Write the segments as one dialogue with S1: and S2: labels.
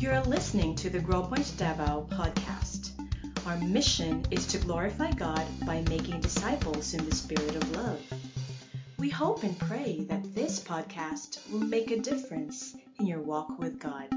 S1: You're listening to the Grow Point Davao podcast. Our mission is to glorify God by making disciples in the spirit of love. We hope and pray that this podcast will make a difference in your walk with God.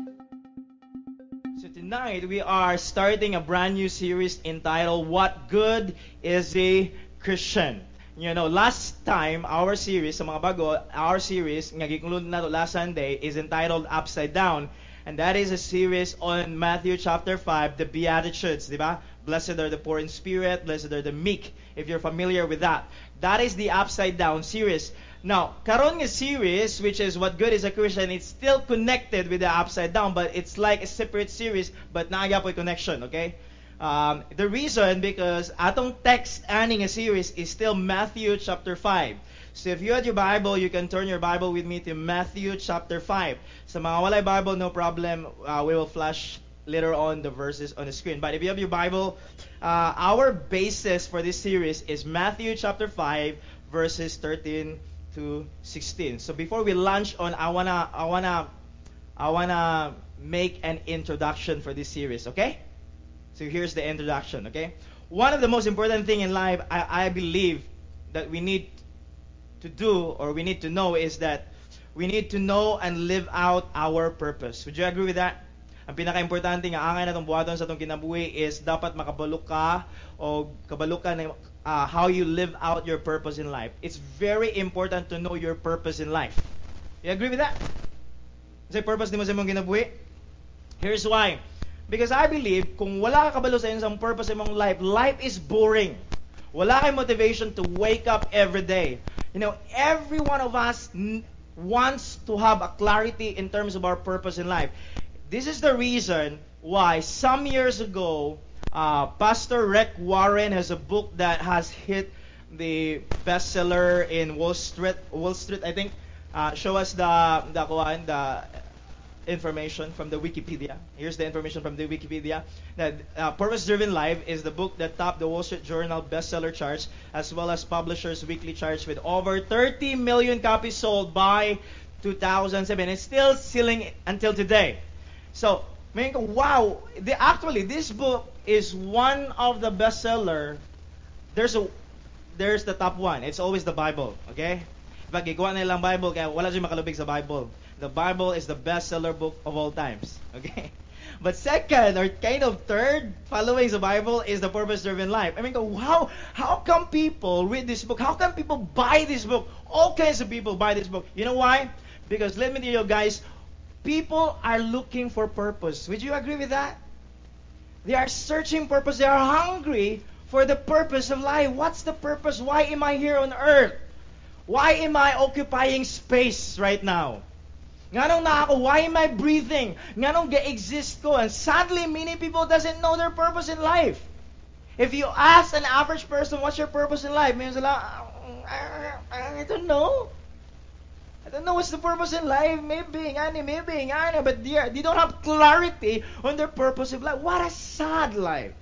S2: So tonight we are starting a brand new series entitled What Good is a Christian? You know, last time our series sa mga bago, our series nga gikonklud nato last Sunday is entitled Upside Down. And that is a series on Matthew chapter 5, the Beatitudes, di ba? Blessed are the poor in spirit, blessed are the meek, if you're familiar with that. That is the Upside Down series. Now, karon nga series, which is What Good is a Christian, it's still connected with the Upside Down, but it's like a separate series, but naagya connection, okay? Um, the reason, because atong text aning a series is still Matthew chapter 5. So if you had your Bible, you can turn your Bible with me to Matthew chapter 5. Sa mga walay Bible, no problem. Uh, we will flash later on the verses on the screen. But if you have your Bible, uh, our basis for this series is Matthew chapter 5, verses 13 to 16. So before we launch on, I wanna, I wanna, I wanna make an introduction for this series. Okay? So here's the introduction. Okay? One of the most important thing in life, I, I believe, that we need to do or we need to know is that we need to know and live out our purpose. Would you agree with that? Ang pinaka-importante nga angay natong buhaton sa atong kinabuhi is dapat makabalo ka o kabalo ka na uh, how you live out your purpose in life. It's very important to know your purpose in life. You agree with that? Say purpose ni mo sa imong kinabuhi? Here's why. Because I believe kung wala ka kabalo sa imong purpose sa imong life, life is boring. Wala kay motivation to wake up every day. You know, every one of us wants to have a clarity in terms of our purpose in life. This is the reason why some years ago, uh, Pastor Rick Warren has a book that has hit the bestseller in Wall Street. Wall Street, I think. Uh, show us the the the information from the Wikipedia. Here's the information from the Wikipedia. That uh, Purpose Driven Life is the book that topped the Wall Street Journal bestseller charts as well as Publishers Weekly charts with over 30 million copies sold by 2007. It's still selling until today. So, wow, the, actually this book is one of the bestseller. There's a there's the top one. It's always the Bible, okay? Pag iguan nilang Bible, kaya wala siya makalubig sa Bible the Bible is the bestseller book of all times. Okay? But second, or kind of third, following the Bible is the purpose-driven life. I mean, how how come people read this book? How come people buy this book? All kinds of people buy this book. You know why? Because let me tell you guys, people are looking for purpose. Would you agree with that? They are searching purpose. They are hungry for the purpose of life. What's the purpose? Why am I here on earth? Why am I occupying space right now? Nganong na ako? Why am I breathing? Nganong ga-exist ko? And sadly, many people doesn't know their purpose in life. If you ask an average person, what's your purpose in life? Maybe sila, I don't know. I don't know what's the purpose in life. Maybe, ngani, maybe, ngani. But they, they don't have clarity on their purpose of life. What a sad life.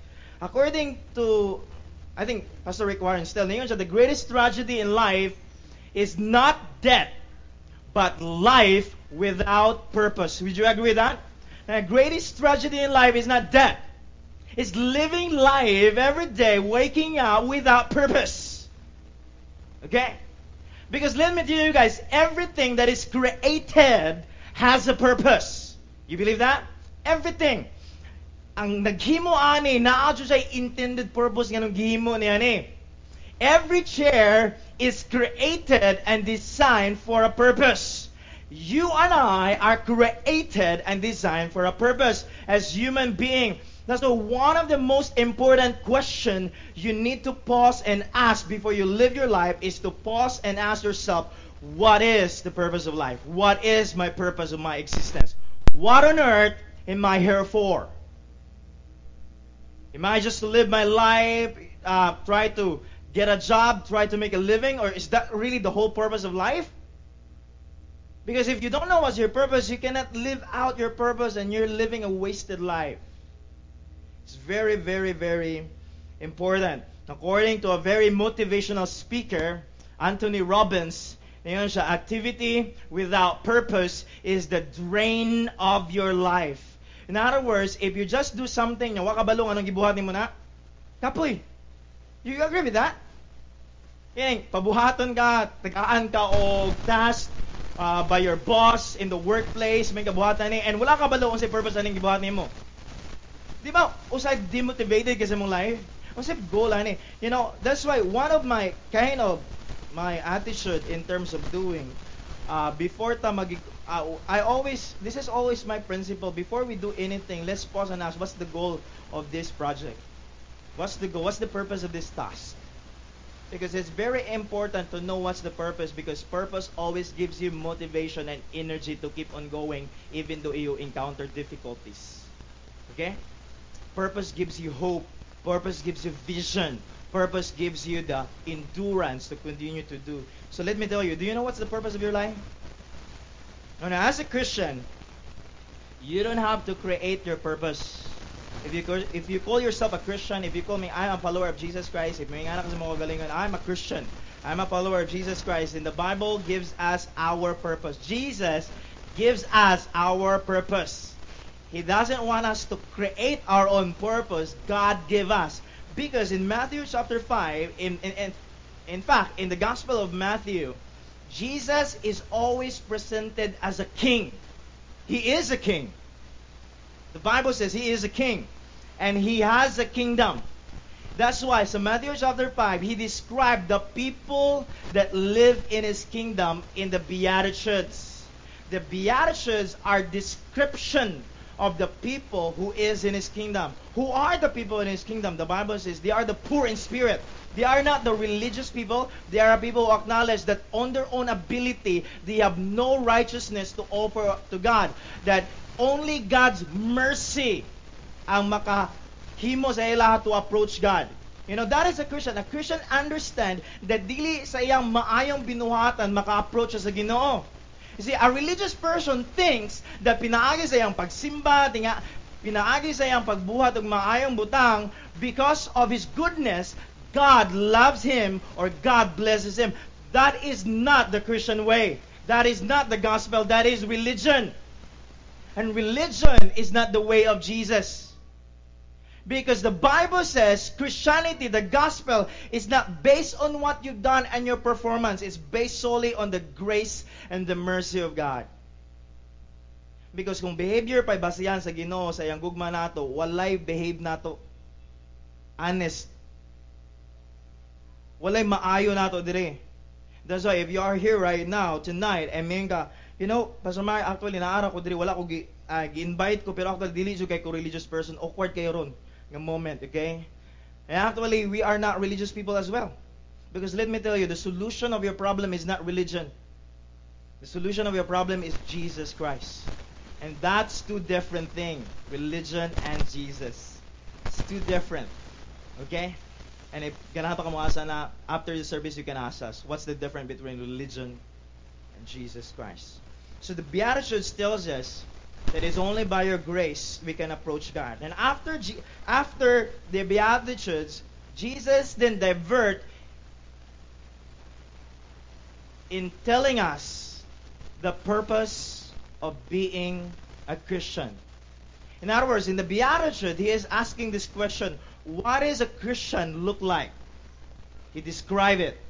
S2: According to, I think, Pastor Rick Warren still, the greatest tragedy in life is not death, but life without purpose. Would you agree with that? The greatest tragedy in life is not death. It's living life every day, waking up without purpose. Okay? Because let me tell you guys, everything that is created has a purpose. You believe that? Everything. Ang naghimo ani, naadyo sa intended purpose nga nung gihimo ni ani. Every chair is created and designed for a purpose. You and I are created and designed for a purpose as human beings. That's so one of the most important question you need to pause and ask before you live your life is to pause and ask yourself, what is the purpose of life? What is my purpose of my existence? What on earth am I here for? Am I just to live my life, uh, try to get a job, try to make a living, or is that really the whole purpose of life? Because if you don't know what's your purpose, you cannot live out your purpose and you're living a wasted life. It's very, very, very important. According to a very motivational speaker, Anthony Robbins, activity without purpose is the drain of your life. In other words, if you just do something nga wa kabalo anong gibuhat nimo na, kapoy. You agree with that? Pabuhaton ka, tagaan ka og task uh, by your boss in the workplace, may kabuhatan ni and wala ka balo unsay purpose aning gibuhat nimo. Di ba? Usay demotivated ka sa mong life. Unsay goal ani? You know, that's why one of my kind of my attitude in terms of doing uh, before ta mag uh, I always this is always my principle before we do anything let's pause and ask what's the goal of this project what's the goal what's the purpose of this task because it's very important to know what's the purpose because purpose always gives you motivation and energy to keep on going even though you encounter difficulties. Okay? Purpose gives you hope. Purpose gives you vision. Purpose gives you the endurance to continue to do. So let me tell you do you know what's the purpose of your life? Now, as a Christian, you don't have to create your purpose. If you if you call yourself a Christian, if you call me I'm a follower of Jesus Christ, if I'm a Christian. I'm a follower of Jesus Christ, and the Bible gives us our purpose. Jesus gives us our purpose. He doesn't want us to create our own purpose. God give us. Because in Matthew chapter 5, in, in, in, in fact, in the Gospel of Matthew, Jesus is always presented as a king. He is a king. The Bible says he is a king. And he has a kingdom. That's why, so Matthew chapter 5, he described the people that live in his kingdom in the Beatitudes. The Beatitudes are description of the people who is in his kingdom. Who are the people in his kingdom? The Bible says they are the poor in spirit. They are not the religious people. They are people who acknowledge that on their own ability, they have no righteousness to offer to God. That only God's mercy ang makahimo sa ila to approach God. You know, that is a Christian. A Christian understand that dili sa iyang maayong binuhatan maka-approach sa Ginoo. You see, a religious person thinks that pinaagi sa iyang pagsimba, tinga, pinaagi sa iyang pagbuhat og maayong butang because of his goodness, God loves him or God blesses him. That is not the Christian way. That is not the gospel. That is religion. And religion is not the way of Jesus. Because the Bible says Christianity, the gospel, is not based on what you've done and your performance. It's based solely on the grace and the mercy of God. Because kung behavior pa basihan sa Ginoo sa iyang gugma nato, walay behave nato honest walay maayo nato dire. That's why if you are here right now tonight may ka, you know, Pastor Mar, actually naara ko dire wala ko gi, uh, gi-invite ko pero actually dili jud kay ko religious person, awkward kayo ron nga moment, okay? And actually we are not religious people as well. Because let me tell you, the solution of your problem is not religion. The solution of your problem is Jesus Christ. And that's two different things. Religion and Jesus. It's two different. Okay? And if ganapa ka mo asa after the service you can ask us, what's the difference between religion and Jesus Christ? So the Beatitudes tells us that it's only by your grace we can approach God. And after G- after the Beatitudes, Jesus then divert in telling us the purpose of being a Christian. In other words, in the Beatitude, he is asking this question what does a Christian look like? He described it.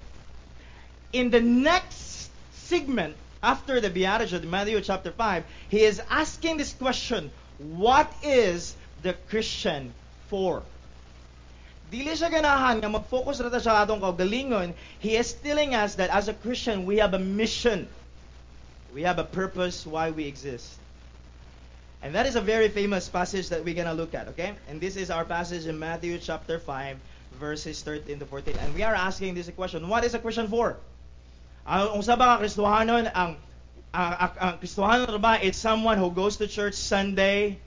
S2: In the next segment, after the Beatitude, Matthew chapter 5, he is asking this question What is the Christian for? Dili siya ganahan nga mag-focus rata sa atong kaugalingon. He is telling us that as a Christian, we have a mission. We have a purpose why we exist. And that is a very famous passage that we're going to look at, okay? And this is our passage in Matthew chapter 5, verses 13 to 14. And we are asking this question, what is a Christian for? Ang unsa ba ka Kristohanon ang ang, Kristohanon ba it's someone who goes to church Sunday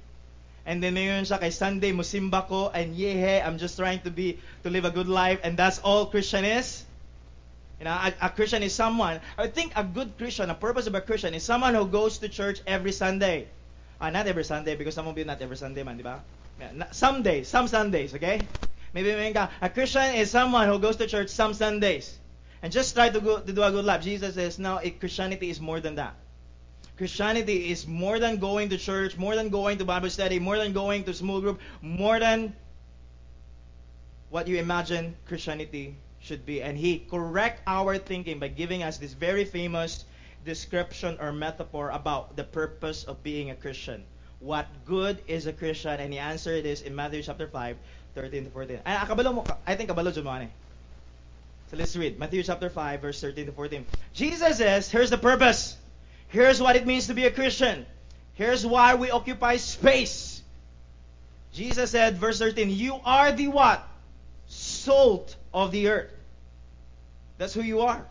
S2: and then ngayon siya kay Sunday musimba ko and yeah, I'm just trying to be to live a good life and that's all Christian is? You know, a, a Christian is someone, I think a good Christian, a purpose of a Christian is someone who goes to church every Sunday. Uh, not every Sunday because some of you not every Sunday man, di ba? Some days, some Sundays, okay? Maybe may ka, a Christian is someone who goes to church some Sundays and just try to go to do a good life. Jesus says, no, Christianity is more than that. Christianity is more than going to church, more than going to Bible study, more than going to small group, more than what you imagine Christianity should be. And he correct our thinking by giving us this very famous description or metaphor about the purpose of being a Christian. What good is a Christian? And he answered this in Matthew chapter 5, 13 to 14. Ay, akabalo ah, mo, I think kabalo dyan mo. So let's read Matthew chapter 5, verse 13 to 14. Jesus says, here's the purpose. Here's what it means to be a Christian. Here's why we occupy space. Jesus said, verse 13, You are the what? Salt of the earth. That's who you are.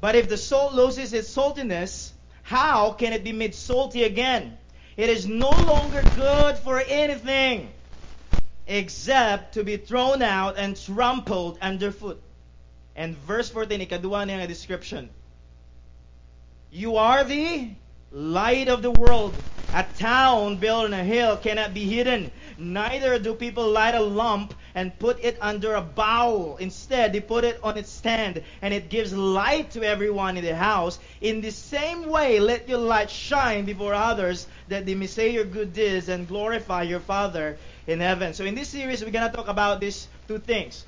S2: But if the salt loses its saltiness, how can it be made salty again? It is no longer good for anything except to be thrown out and trampled underfoot. And verse 14, ikaduwa niya nga description. You are the light of the world. A town built on a hill cannot be hidden. Neither do people light a lamp and put it under a bowl. Instead, they put it on its stand, and it gives light to everyone in the house. In the same way, let your light shine before others, that they may say your good deeds and glorify your Father in heaven. So, in this series, we're going to talk about these two things.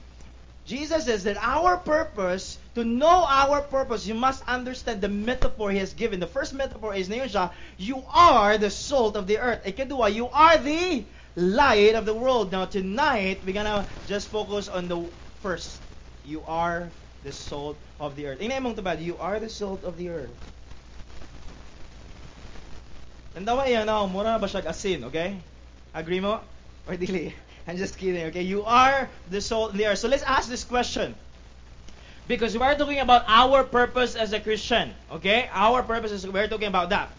S2: Jesus says that our purpose, to know our purpose, you must understand the metaphor he has given. The first metaphor is na you are the salt of the earth. Ikadua, you are the light of the world. Now tonight, we're gonna just focus on the first. You are the salt of the earth. Ina mong you are the salt of the earth. Nandawa yan na, oh, mura ba siya asin, okay? Agree mo? Or? I'm just kidding, okay? You are the salt in the earth. So let's ask this question. Because we're talking about our purpose as a Christian, okay? Our purpose is we're talking about that.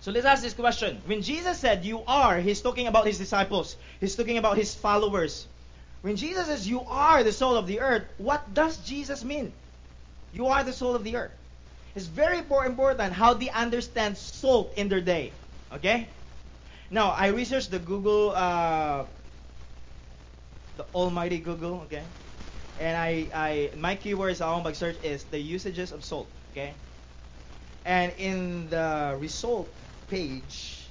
S2: So let's ask this question. When Jesus said you are, he's talking about his disciples. He's talking about his followers. When Jesus says you are the soul of the earth, what does Jesus mean? You are the soul of the earth. It's very important how they understand salt in their day. Okay? Now, I researched the Google uh, the almighty Google, okay? And I, I my keywords akong mag-search is the usages of salt, okay? And in the result page,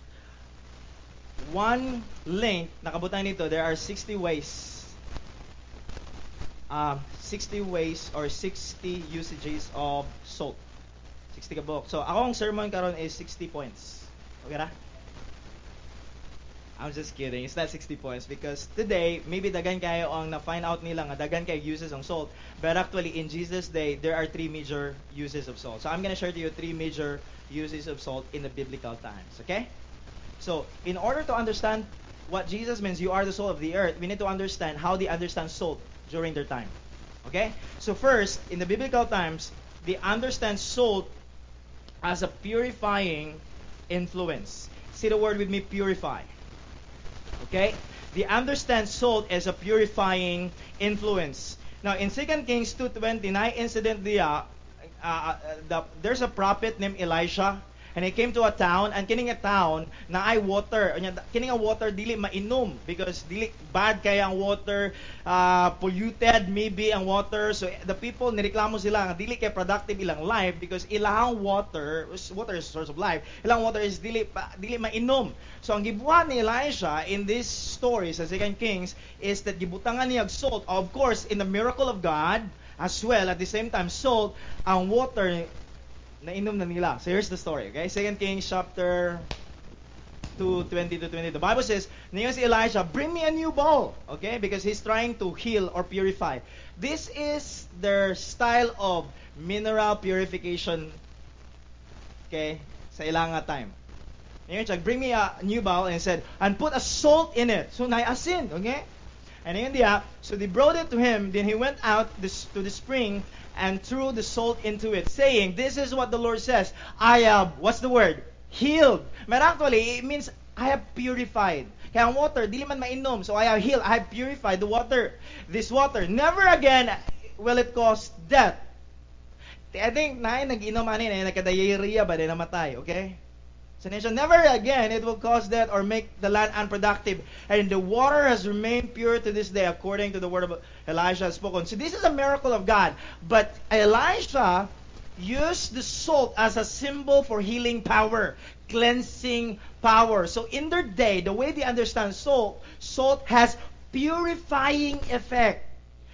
S2: one link, nakabutan nito, there are 60 ways. Um, 60 ways or 60 usages of salt. 60 ka book. So, akong sermon karon is 60 points. Okay ra? I'm just kidding. It's not 60 points because today, maybe dagan kayo ang na-find out nila nga dagan kayo uses ng salt. But actually, in Jesus' day, there are three major uses of salt. So I'm gonna share to you three major uses of salt in the biblical times. Okay? So, in order to understand what Jesus means, you are the salt of the earth, we need to understand how they understand salt during their time. Okay? So first, in the biblical times, they understand salt as a purifying influence. See the word with me, purify. Okay? They understand salt as a purifying influence. Now, in 2 Kings 2.20, na incident diya, uh, uh, the, there's a prophet named Elisha, and he came to a town, and kining a town, na ay water, kining a water, dili mainom, because dili bad kaya ang water, uh, polluted maybe ang water, so the people, nireklamo sila, nga dili kay productive ilang life, because ilang water, water is source of life, ilang water is dili, dili mainom. So ang gibuhat ni Elisha in this story sa 2 Kings is that gibutangan niya salt. Of course, in the miracle of God, as well, at the same time, salt, ang water, nainom na nila. So here's the story, okay? 2 Kings chapter 2, 20 to 20. The Bible says, Ngayon si Elisha, bring me a new bowl, okay? Because he's trying to heal or purify. This is their style of mineral purification, okay? Sa ilang time. Siya, bring me a new bowl and said, and put a salt in it. So, naiasin, okay? And in the so they brought it to him. Then he went out this, to the spring and threw the salt into it, saying, This is what the Lord says. I have, what's the word? Healed. But actually, it means I have purified. Kaya ang water, dili man mainom. So I have healed, I have purified the water. This water, never again will it cause death. I think na nag-inom ani na nagka-diarrhea ba din namatay, okay? So nation, never again it will cause death or make the land unproductive. And the water has remained pure to this day, according to the word of Elijah has spoken. So this is a miracle of God. But Elijah used the salt as a symbol for healing power, cleansing power. So in their day, the way they understand salt, salt has purifying effect.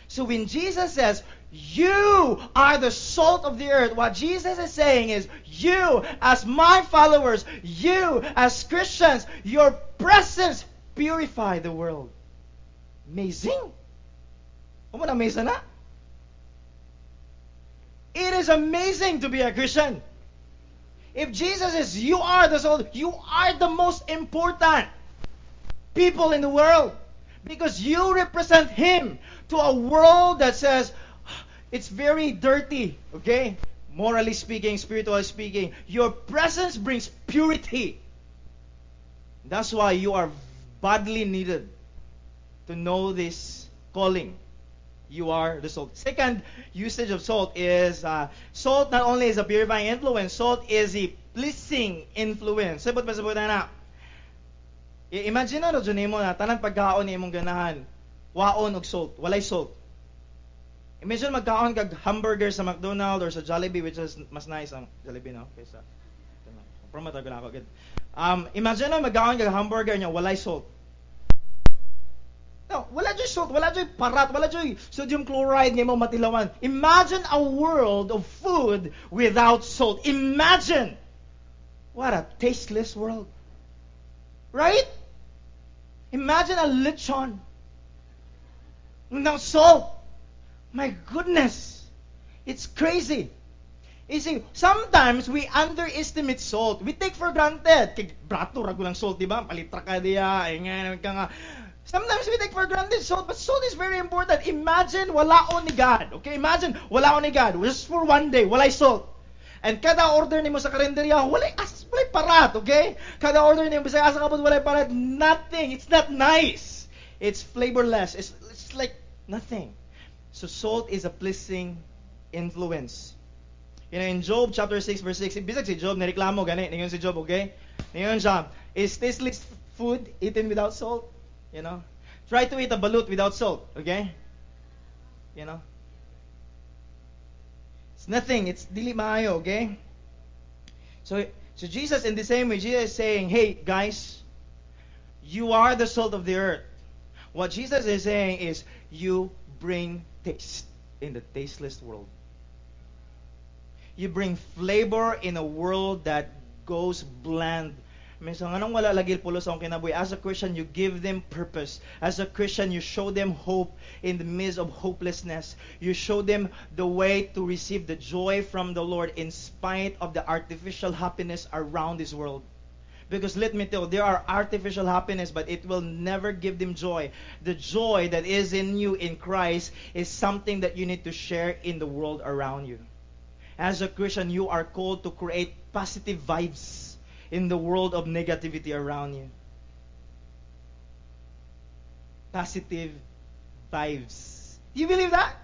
S2: So when Jesus says, you are the salt of the earth. What Jesus is saying is, you, as my followers, you, as Christians, your presence purify the world. Amazing. It is amazing to be a Christian. If Jesus is, you are the salt, you are the most important people in the world. Because you represent Him to a world that says, it's very dirty, okay? Morally speaking, spiritually speaking, your presence brings purity. That's why you are badly needed to know this calling. You are the salt. Second usage of salt is uh, salt not only is a purifying influence, salt is a pleasing influence. Sabot sabot na? Imagine na ro mo na tanang pagkaon ni imong ganahan, waon og salt, walay salt. Imagine magkaon kag hamburger sa McDonald's or sa Jollibee which is mas nice ang Jollibee no kaysa promote ko na ako. Um, imagine na magkaon kag hamburger niya walay salt. No, wala joy salt, wala joy parat, wala joy sodium chloride nga mo matilawan. Imagine a world of food without salt. Imagine. What a tasteless world. Right? Imagine a lechon. No salt. My goodness. It's crazy. You see, sometimes we underestimate salt. We take for granted. Kay brato salt, di? Palitra ka diya. Sometimes we take for granted salt, but salt is very important. Imagine wala on ni God. Okay, imagine wala on ni God. Just for one day, walay salt. And kada order nimo sa karinderya, walay as walay parat, okay? Kada order nimo sa asa kabut walay parat, nothing. It's not nice. It's flavorless. It's, it's like nothing. So salt is a pleasing influence. You know, in Job chapter 6 verse 6, bisag si Job, nireklamo gani, ningon si Job, okay? Ningon siya, is tasteless food eaten without salt? You know? Try to eat a balut without salt, okay? You know? It's nothing, it's dili maayo, okay? So, so Jesus in the same way, Jesus is saying, hey, guys, you are the salt of the earth. What Jesus is saying is, you bring taste in the tasteless world. You bring flavor in a world that goes bland. Wala kinabuhi. As a Christian, you give them purpose. As a Christian, you show them hope in the midst of hopelessness. You show them the way to receive the joy from the Lord in spite of the artificial happiness around this world. Because let me tell you, there are artificial happiness, but it will never give them joy. The joy that is in you in Christ is something that you need to share in the world around you. As a Christian, you are called to create positive vibes in the world of negativity around you. Positive vibes. Do you believe that?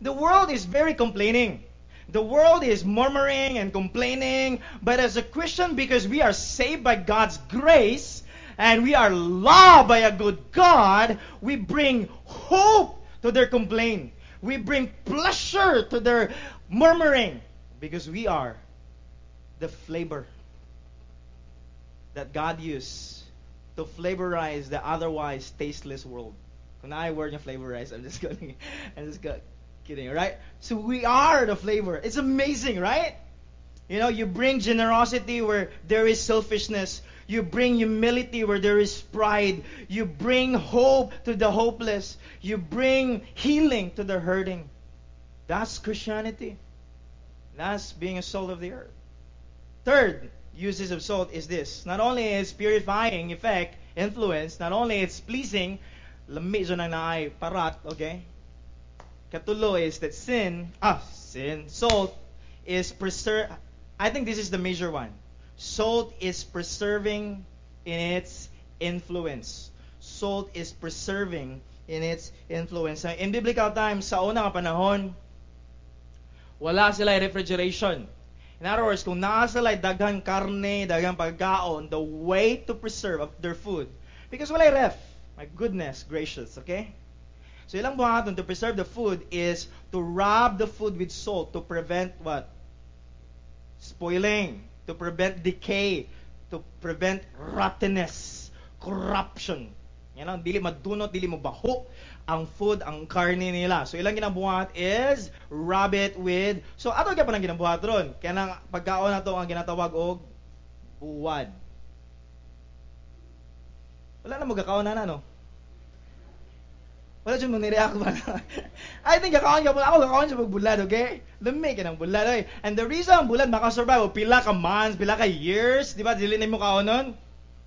S2: The world is very complaining. The world is murmuring and complaining, but as a Christian, because we are saved by God's grace and we are loved by a good God, we bring hope to their complaint. We bring pleasure to their murmuring because we are the flavor that God used to flavorize the otherwise tasteless world. When I word yung flavorize, I'm just going, I'm just going, kidding, right? So we are the flavor. It's amazing, right? You know, you bring generosity where there is selfishness. You bring humility where there is pride. You bring hope to the hopeless. You bring healing to the hurting. That's Christianity. That's being a salt of the earth. Third uses of salt is this. Not only is purifying effect, influence, not only it's pleasing, lami na naay parat, okay? Katulo is that sin, ah, sin, salt is preserve. I think this is the major one. Salt is preserving in its influence. Salt is preserving in its influence. In biblical times, sa unang panahon, wala sila refrigeration. In other words, kung naa sila daghang karne, daghang pagkaon, the way to preserve their food, because wala ref. My goodness gracious, okay? So ilang buhaton to preserve the food is to rub the food with salt to prevent what? spoiling, to prevent decay, to prevent rottenness, corruption. Yan ang dili madunot, dili mo baho ang food, ang karne nila. So ilang ginabuhat is rabbit with So ato gyapon ang ginabuhat ron. Kaya nang pagkaon nato ang ginatawag og buwad. Wala na magkakaon na no. Wala mo nireact ba? I think kakaon ka Ako kakaon siya bulad, okay? Lumi ka ng bulad, okay? And the reason bulad makasurvive, oh, pila ka months, pila ka years, di ba? Dili na mo kaonon.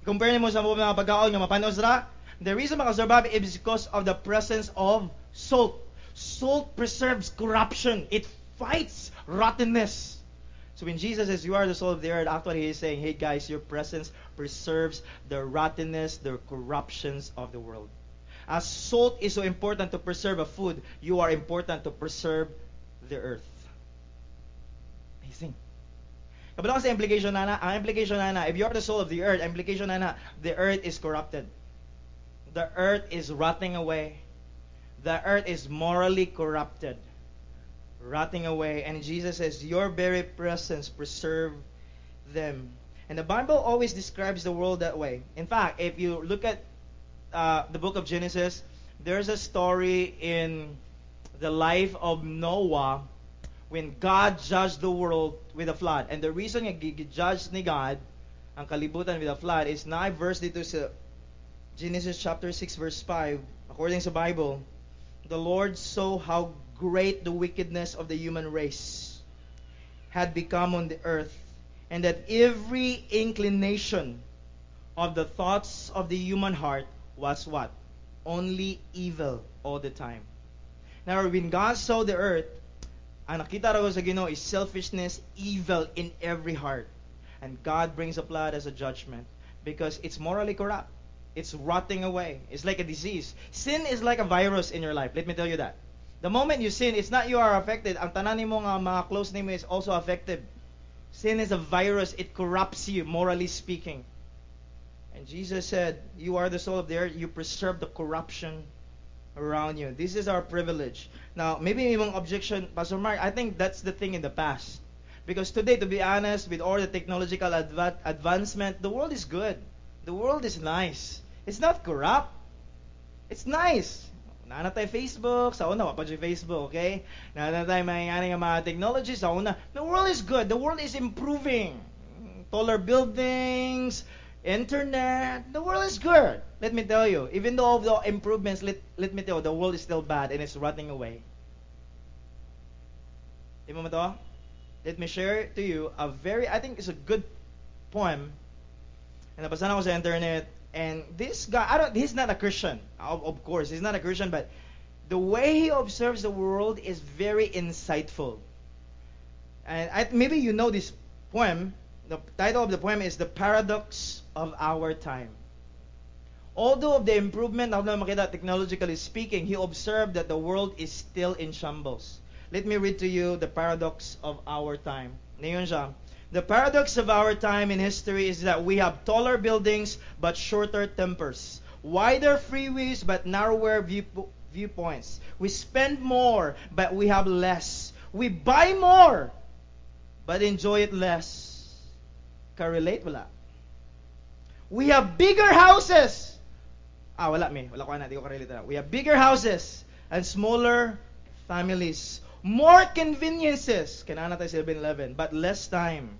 S2: Compare mo sa mga pagkaon nga mapanos ra. The reason makasurvive is because of the presence of salt. Salt preserves corruption. It fights rottenness. So when Jesus says, You are the salt of the earth, actually he's saying, Hey guys, your presence preserves the rottenness, the corruptions of the world. As salt is so important to preserve a food, you are important to preserve the earth. Amazing. Kabalo sa implication na na, ang implication na na, if you are the soul of the earth, implication na na, the earth is corrupted. The earth is rotting away. The earth is morally corrupted. Rotting away. And Jesus says, Your very presence preserve them. And the Bible always describes the world that way. In fact, if you look at uh, the book of Genesis, there's a story in the life of Noah when God judged the world with a flood. And the reason nga judge ni God ang kalibutan with a flood is na verse dito sa Genesis chapter 6 verse 5. According the Bible, the Lord saw how great the wickedness of the human race had become on the earth and that every inclination of the thoughts of the human heart was what? Only evil all the time. Now, when God saw the earth, ang nakita raw sa Ginoo is selfishness, evil in every heart. And God brings a flood as a judgment because it's morally corrupt. It's rotting away. It's like a disease. Sin is like a virus in your life. Let me tell you that. The moment you sin, it's not you are affected. Ang tanan mo nga mga close name is also affected. Sin is a virus. It corrupts you, morally speaking. And Jesus said, You are the soul of the earth. You preserve the corruption around you. This is our privilege. Now, maybe yung objection, Pastor Mark, I think that's the thing in the past. Because today, to be honest, with all the technological adva- advancement, the world is good. The world is nice. It's not corrupt. It's nice. Nana tayo Facebook, sa una, wapa Facebook, okay? Nana tayo may nga mga technology, sa una. The world is good. The world is improving. Taller buildings, internet, the world is good. Let me tell you, even though of the improvements, let, let me tell you, the world is still bad and it's rotting away. Let me share to you a very, I think it's a good poem. And nabasa na ko sa internet. And this guy, I don't, he's not a Christian. Of, of course, he's not a Christian, but the way he observes the world is very insightful. And I, maybe you know this poem. The title of the poem is The Paradox of Our Time. Although of the improvement na makita technologically speaking, he observed that the world is still in shambles. Let me read to you the paradox of our time. The paradox of our time in history is that we have taller buildings but shorter tempers, wider freeways but narrower view, viewpoints. We spend more but we have less. We buy more but enjoy it less. Ka-relate wala? We have bigger houses. Ah, wala me. Wala ko na. Di ko na. We have bigger houses and smaller families. More conveniences. Kailangan natin 7-Eleven. But less time.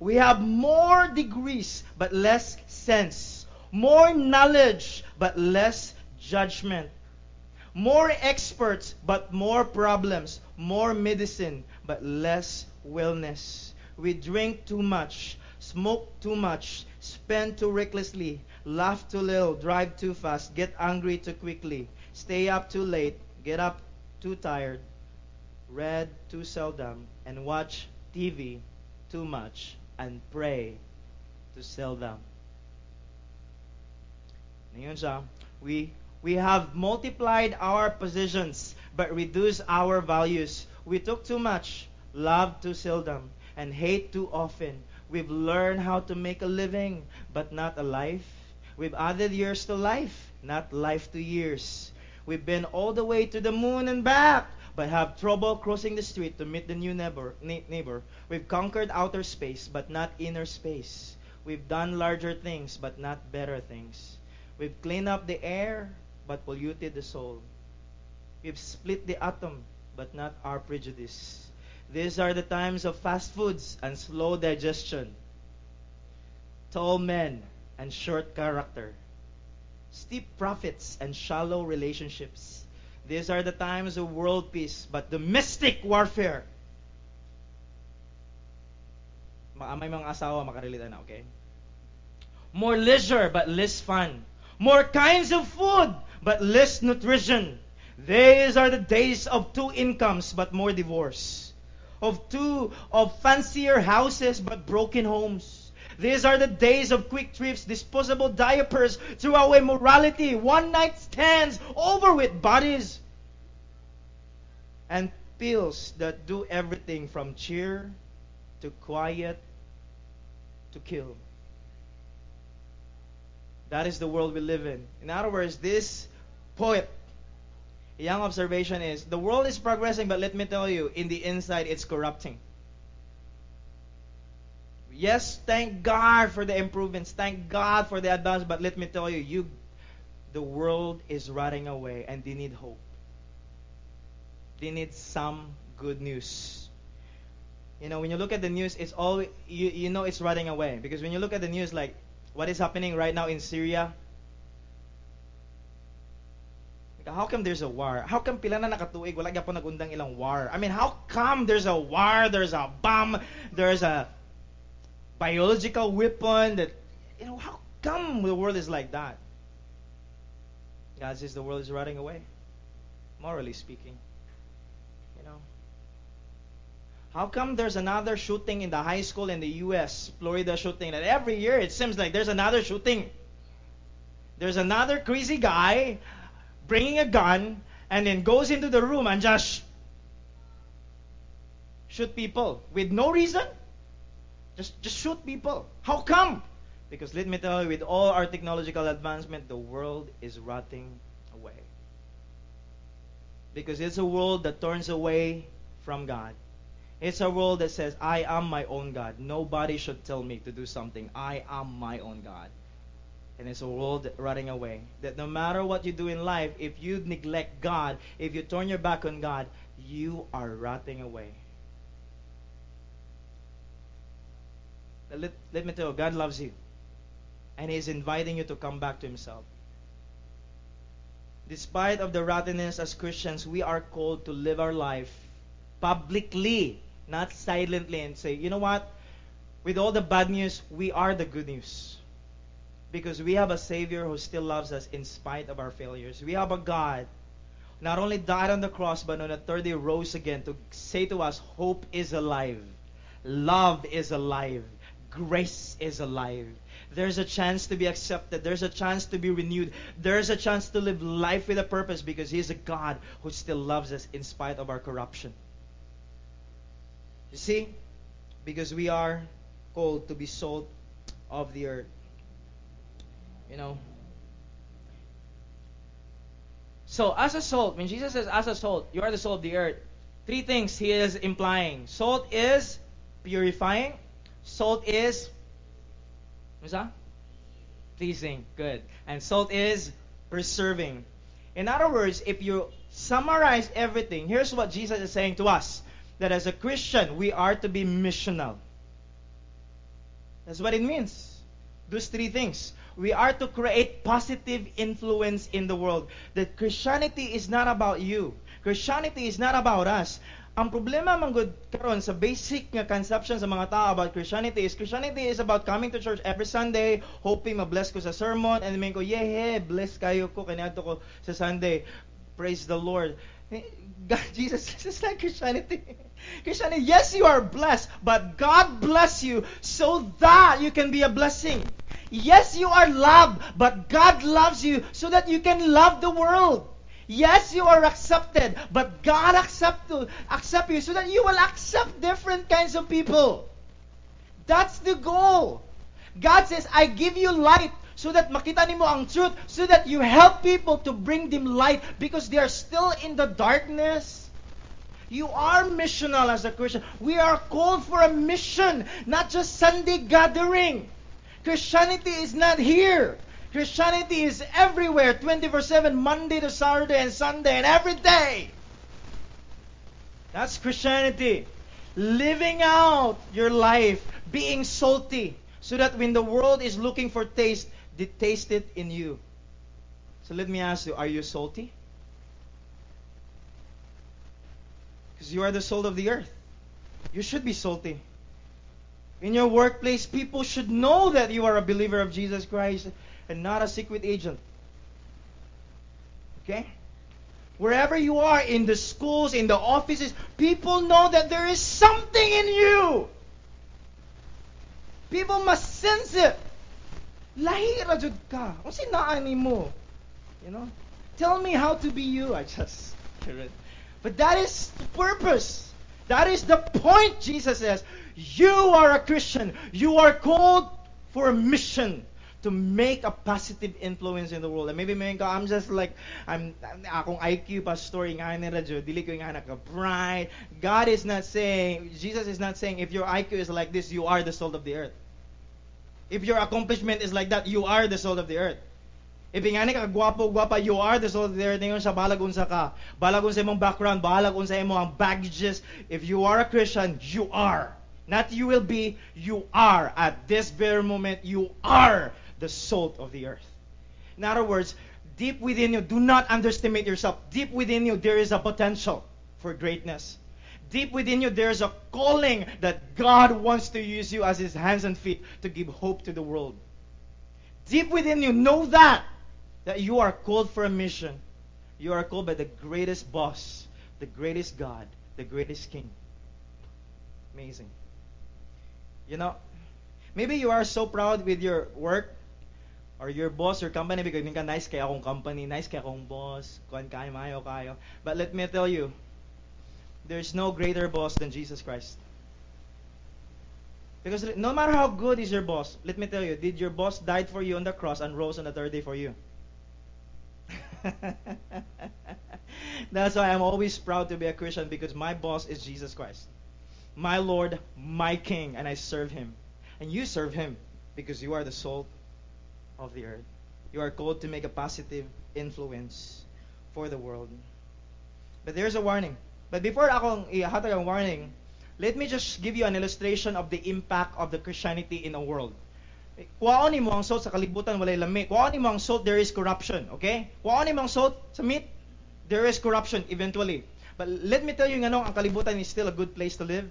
S2: We have more degrees but less sense. More knowledge but less judgment. More experts but more problems. More medicine but less wellness. We drink too much, smoke too much, spend too recklessly, laugh too little, drive too fast, get angry too quickly, stay up too late, get up too tired, read too seldom, and watch TV too much, and pray too seldom. We, we have multiplied our positions but reduced our values. We took too much, loved too seldom, and hate too often. We've learned how to make a living, but not a life. We've added years to life, not life to years. We've been all the way to the moon and back, but have trouble crossing the street to meet the new neighbor, neighbor. We've conquered outer space, but not inner space. We've done larger things, but not better things. We've cleaned up the air, but polluted the soul. We've split the atom, but not our prejudice. These are the times of fast foods and slow digestion, tall men and short character, steep profits and shallow relationships. These are the times of world peace, but domestic warfare. May mga asawa makarelate na, okay? More leisure, but less fun. More kinds of food, but less nutrition. These are the days of two incomes, but more divorce. Of two, of fancier houses, but broken homes. These are the days of quick trips, disposable diapers, throwaway morality, one night stands, over with bodies, and pills that do everything from cheer to quiet to kill. That is the world we live in. In other words, this poet young observation is the world is progressing, but let me tell you, in the inside, it's corrupting. Yes, thank God for the improvements. Thank God for the advance, but let me tell you, you the world is rotting away and they need hope. They need some good news. You know, when you look at the news, it's all you, you know it's rotting away. Because when you look at the news, like what is happening right now in Syria, How come there's a war? How come pila na nakatuig wala gyapon nagundang ilang war? I mean, how come there's a war, there's a bomb, there's a biological weapon that you know, how come the world is like that? God says the world is running away, morally speaking. You know. How come there's another shooting in the high school in the US, Florida shooting, that every year it seems like there's another shooting? There's another crazy guy bringing a gun and then goes into the room and just shoot people with no reason. Just just shoot people. How come? Because let me tell you, with all our technological advancement, the world is rotting away. Because it's a world that turns away from God. It's a world that says, I am my own God. Nobody should tell me to do something. I am my own God and it's a world running away. That no matter what you do in life, if you neglect God, if you turn your back on God, you are rotting away. Let, let me tell you, God loves you. And He is inviting you to come back to Himself. Despite of the rottenness as Christians, we are called to live our life publicly, not silently, and say, you know what? With all the bad news, we are the good news because we have a Savior who still loves us in spite of our failures. We have a God not only died on the cross, but on the third day rose again to say to us, hope is alive, love is alive, grace is alive. There's a chance to be accepted. There's a chance to be renewed. There's a chance to live life with a purpose because He's a God who still loves us in spite of our corruption. You see? Because we are called to be salt of the earth. You know? So, as a salt, when Jesus says, as a salt, you are the salt of the earth, three things he is implying. Salt is purifying, salt is, what's that? Pleasing. Good. And salt is preserving. In other words, if you summarize everything, here's what Jesus is saying to us that as a Christian, we are to be missional. That's what it means. Those three things we are to create positive influence in the world. That Christianity is not about you. Christianity is not about us. Ang problema man good karon sa basic nga conception sa mga tao about Christianity is Christianity is about coming to church every Sunday, hoping ma-bless ko sa sermon, and then ko, yeah, bless kayo ko, kaniadto ko sa Sunday. Praise the Lord. Eh, God, Jesus, this is not Christianity. Christianity, yes, you are blessed, but God bless you so that you can be a blessing. Yes, you are loved, but God loves you so that you can love the world. Yes, you are accepted, but God accept to accept you so that you will accept different kinds of people. That's the goal. God says, I give you light so that makita nimo ang truth, so that you help people to bring them light because they are still in the darkness. You are missional as a Christian. We are called for a mission, not just Sunday gathering. Christianity is not here. Christianity is everywhere, 24 7, Monday to Saturday and Sunday, and every day. That's Christianity. Living out your life, being salty, so that when the world is looking for taste, they taste it in you. So let me ask you are you salty? Because you are the salt of the earth. You should be salty. In your workplace, people should know that you are a believer of Jesus Christ and not a secret agent. Okay? Wherever you are, in the schools, in the offices, people know that there is something in you. People must sense it. Lahi ra jud ka. Kung sinaani mo. You know? Tell me how to be you. I just But that is the purpose. That is the point, Jesus says. You are a Christian. You are called for a mission to make a positive influence in the world. And maybe may ka, I'm just like, I'm, akong IQ pastor, nga ni radyo, dili ko nga naka bright. God is not saying, Jesus is not saying, if your IQ is like this, you are the salt of the earth. If your accomplishment is like that, you are the salt of the earth. If nga ka ah, gwapo gwapa, you are the salt of the earth. Ngayon sa balag unsa ka. Balag unsa imong background, balag unsa imong baggages. If you are a Christian, you are. Not you will be, you are. At this very moment, you are the salt of the earth. In other words, deep within you, do not underestimate yourself. Deep within you, there is a potential for greatness. Deep within you, there is a calling that God wants to use you as His hands and feet to give hope to the world. Deep within you, know that, that you are called for a mission. You are called by the greatest boss, the greatest God, the greatest King. Amazing. You know, maybe you are so proud with your work or your boss or company because ka nice kaya akong company, nice kaya akong boss, kuan kayo, mayo kayo. But let me tell you, there's no greater boss than Jesus Christ. Because no matter how good is your boss, let me tell you, did your boss died for you on the cross and rose on the third day for you? That's why I'm always proud to be a Christian because my boss is Jesus Christ. My Lord, my King, and I serve him. And you serve him because you are the salt of the earth. You are called to make a positive influence for the world. But there's a warning. But before akong ihatag ang warning, let me just give you an illustration of the impact of the Christianity in the world. Eh, Kuwaon mo ang salt sa kalibutan walay lami. Kuwaon mo ang salt there is corruption, okay? Kuwaon mo ang salt sa meat there is corruption eventually. But let me tell you nga ang kalibutan is still a good place to live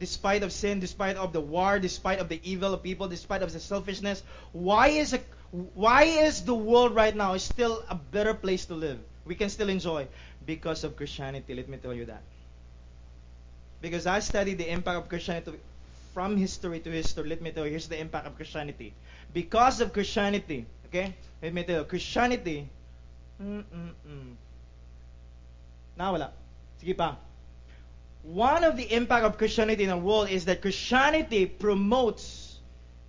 S2: despite of sin, despite of the war, despite of the evil of people, despite of the selfishness, why is a, why is the world right now still a better place to live? We can still enjoy because of Christianity. Let me tell you that. Because I studied the impact of Christianity from history to history. Let me tell you, here's the impact of Christianity. Because of Christianity, okay? Let me tell you, Christianity. Nawala. Sige pa. one of the impact of Christianity in the world is that Christianity promotes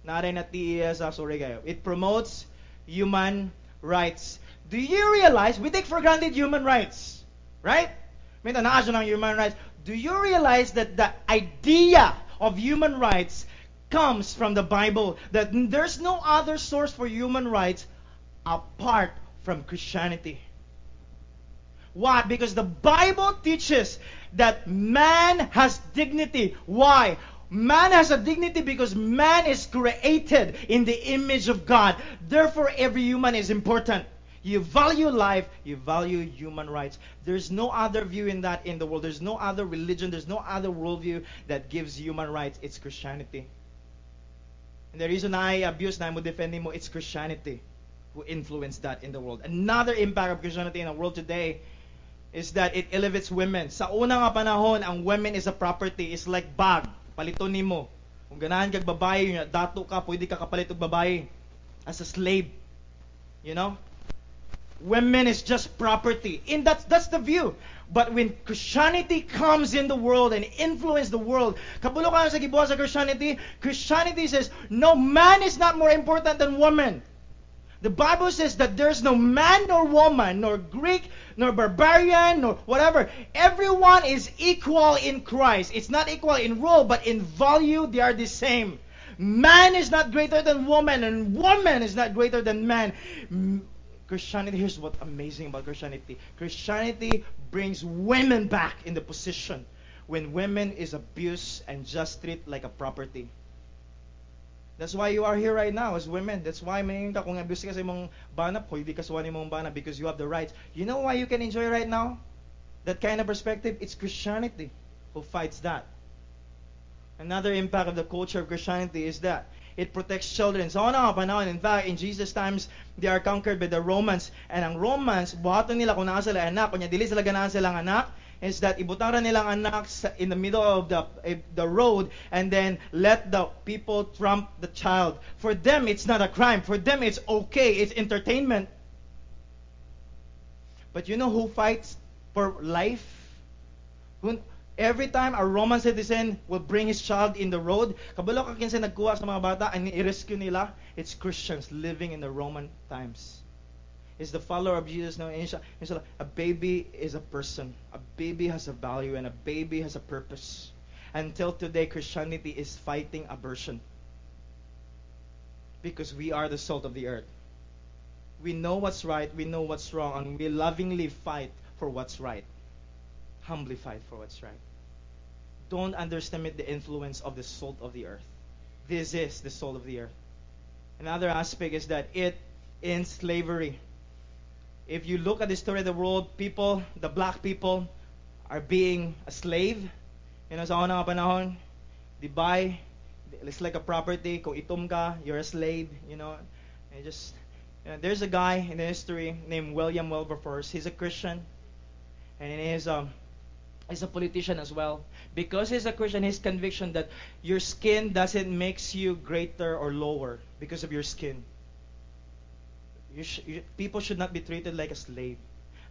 S2: na TESA, ah, sorry kayo, it promotes human rights. Do you realize we take for granted human rights, right? human rights. Do you realize that the idea of human rights comes from the Bible? That there's no other source for human rights apart from Christianity. Why? Because the Bible teaches that man has dignity. Why? Man has a dignity because man is created in the image of God. Therefore, every human is important. You value life, you value human rights. There's no other view in that in the world. There's no other religion, there's no other worldview that gives human rights. It's Christianity. And the reason I abuse na mo defending mo, it's Christianity who influenced that in the world. Another impact of Christianity in the world today is that it elevates women. Sa una nga panahon, ang women is a property, It's like bag. Paliton nimo. Kung ganahan kag babae, dato ka, pwede ka kapalit og babae as a slave. You know? Women is just property. And that's that's the view. But when Christianity comes in the world and influence the world, sa sa Christianity, Christianity says, no, man is not more important than woman. The Bible says that there's no man nor woman, nor Greek, nor barbarian, nor whatever. Everyone is equal in Christ. It's not equal in role, but in value, they are the same. Man is not greater than woman, and woman is not greater than man. Christianity, here's what's amazing about Christianity. Christianity brings women back in the position when women is abused and just treated like a property. That's why you are here right now as women. That's why may ka kung abuse ka sa imong bana, pwede ka suwani mong bana because you have the rights. You know why you can enjoy right now? That kind of perspective, it's Christianity who fights that. Another impact of the culture of Christianity is that it protects children. So ano nga panahon, in fact, in Jesus times, they are conquered by the Romans. And ang Romans, buhaton nila kung naa sila anak, kunya dili sila ganahan silang anak, is that ibutang nilang anak in the middle of the eh, the road and then let the people trump the child. For them, it's not a crime. For them, it's okay. It's entertainment. But you know who fights for life? Every time a Roman citizen will bring his child in the road, kabalo ka kinsa nagkuha sa mga bata and i-rescue nila, it's Christians living in the Roman times is the follower of Jesus now. Inshallah, a baby is a person. A baby has a value and a baby has a purpose. Until today, Christianity is fighting abortion. Because we are the salt of the earth. We know what's right, we know what's wrong, and we lovingly fight for what's right. Humbly fight for what's right. Don't underestimate the influence of the salt of the earth. This is the salt of the earth. Another aspect is that it in slavery if you look at the story of the world, people, the black people, are being a slave. You know, sa unang panahon, buy, it's like a property. Kung itom ka, you're a slave, you know. And just, you know, there's a guy in the history named William Wilberforce. He's a Christian. And he's, um, he's a politician as well. Because he's a Christian, his conviction that your skin doesn't makes you greater or lower because of your skin. You sh- you, people should not be treated like a slave.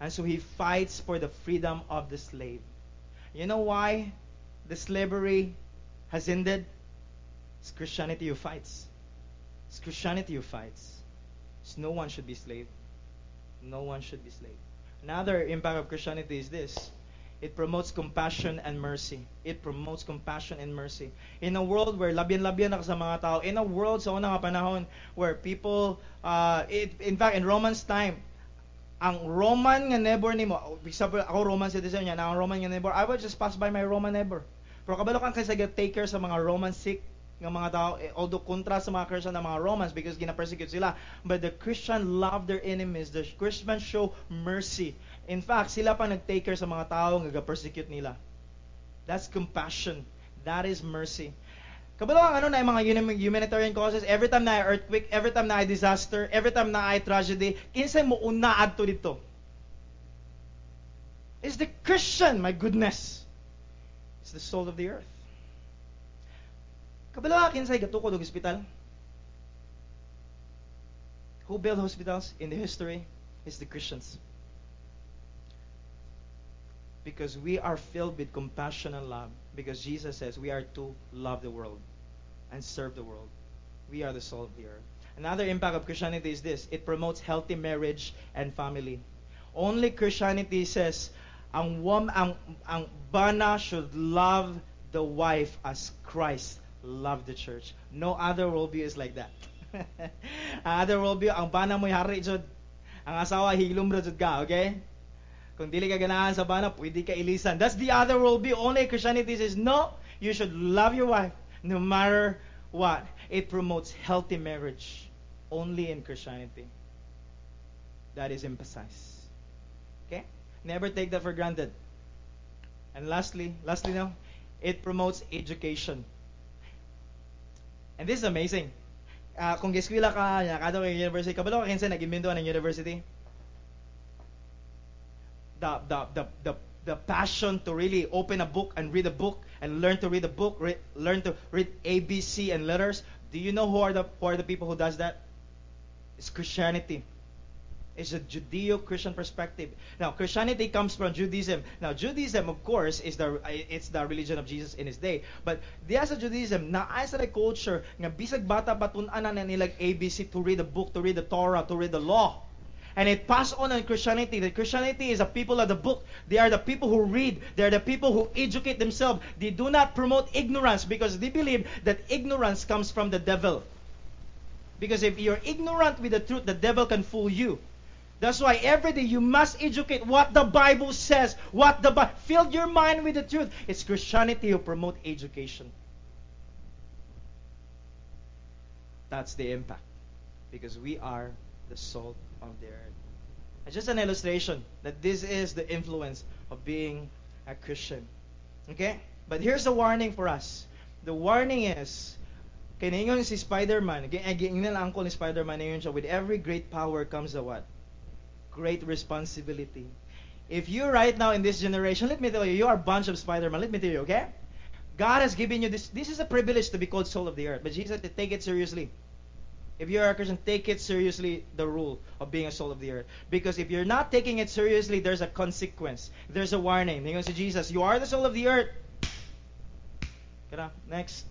S2: And so he fights for the freedom of the slave. You know why the slavery has ended? It's Christianity who fights. It's Christianity who fights. So no one should be slave. No one should be slave. Another impact of Christianity is this it promotes compassion and mercy. It promotes compassion and mercy. In a world where labyan-labyan na sa mga tao, in a world sa unang panahon where people, uh, it, in fact, in Romans time, ang Roman nga neighbor nimo, example, ako Roman citizen niya, na ang Roman nga neighbor, I would just pass by my Roman neighbor. Pero kabalo kang kasi take care sa mga Roman sick ng mga tao, eh, although kontra sa mga Christian ng mga Romans because gina-persecute sila. But the Christian love their enemies. The Christian show mercy. In fact, sila pa nag-take care sa mga tao nga persecute nila. That's compassion. That is mercy. Kabalo ang ano na yung mga humanitarian causes, every time na earthquake, every time na disaster, every time na tragedy, kinsay mo una adto dito? Is the Christian, my goodness. It's the soul of the earth. Kabalo ang kinsay gatukod og hospital? Who built hospitals in the history? Is the Christians because we are filled with compassion and love. Because Jesus says we are to love the world and serve the world. We are the salt of the earth. Another impact of Christianity is this it promotes healthy marriage and family. Only Christianity says ang, wom, ang, ang bana should love the wife as Christ loved the church. No other worldview is like that. other worldview, ang bana mo hari jud. Ang asawa hilom jud ka, okay? Kung dili ka ganahan sa bana, pwede ka ilisan. That's the other worldview. Only Christianity says, no, you should love your wife no matter what. It promotes healthy marriage only in Christianity. That is emphasized. Okay? Never take that for granted. And lastly, lastly now, it promotes education. And this is amazing. Uh, kung giskwila ka, nakado kay university, kabalo ka kinsa nag-imbento ng university? The, the, the, the, the passion to really open a book and read a book and learn to read a book, re- learn to read ABC and letters. Do you know who are the who are the people who does that? It's Christianity. It's a Judeo-Christian perspective. Now, Christianity comes from Judaism. Now, Judaism, of course, is the it's the religion of Jesus in his day. But diya sa Judaism, naay sa culture nga bisag bata patun-anan na nilag ABC to read the book, to read the Torah, to read the law. And it passed on in Christianity. That Christianity is a people of the book. They are the people who read. They are the people who educate themselves. They do not promote ignorance because they believe that ignorance comes from the devil. Because if you're ignorant with the truth, the devil can fool you. That's why every day you must educate what the Bible says. What the Bible fill your mind with the truth. It's Christianity who promote education. That's the impact. Because we are the salt of the earth. It's just an illustration that this is the influence of being a Christian. Okay? But here's the warning for us. The warning is, kinaingon si Spider-Man, giingin eh, ang uncle ni Spider-Man yun siya, with every great power comes a what? Great responsibility. If you right now in this generation, let me tell you, you are a bunch of Spider-Man. Let me tell you, okay? God has given you this. This is a privilege to be called soul of the earth. But Jesus said, take it seriously. If you are a Christian, take it seriously the rule of being a soul of the earth. Because if you're not taking it seriously, there's a consequence. There's a warning. He goes to Jesus, you are the soul of the earth. Next.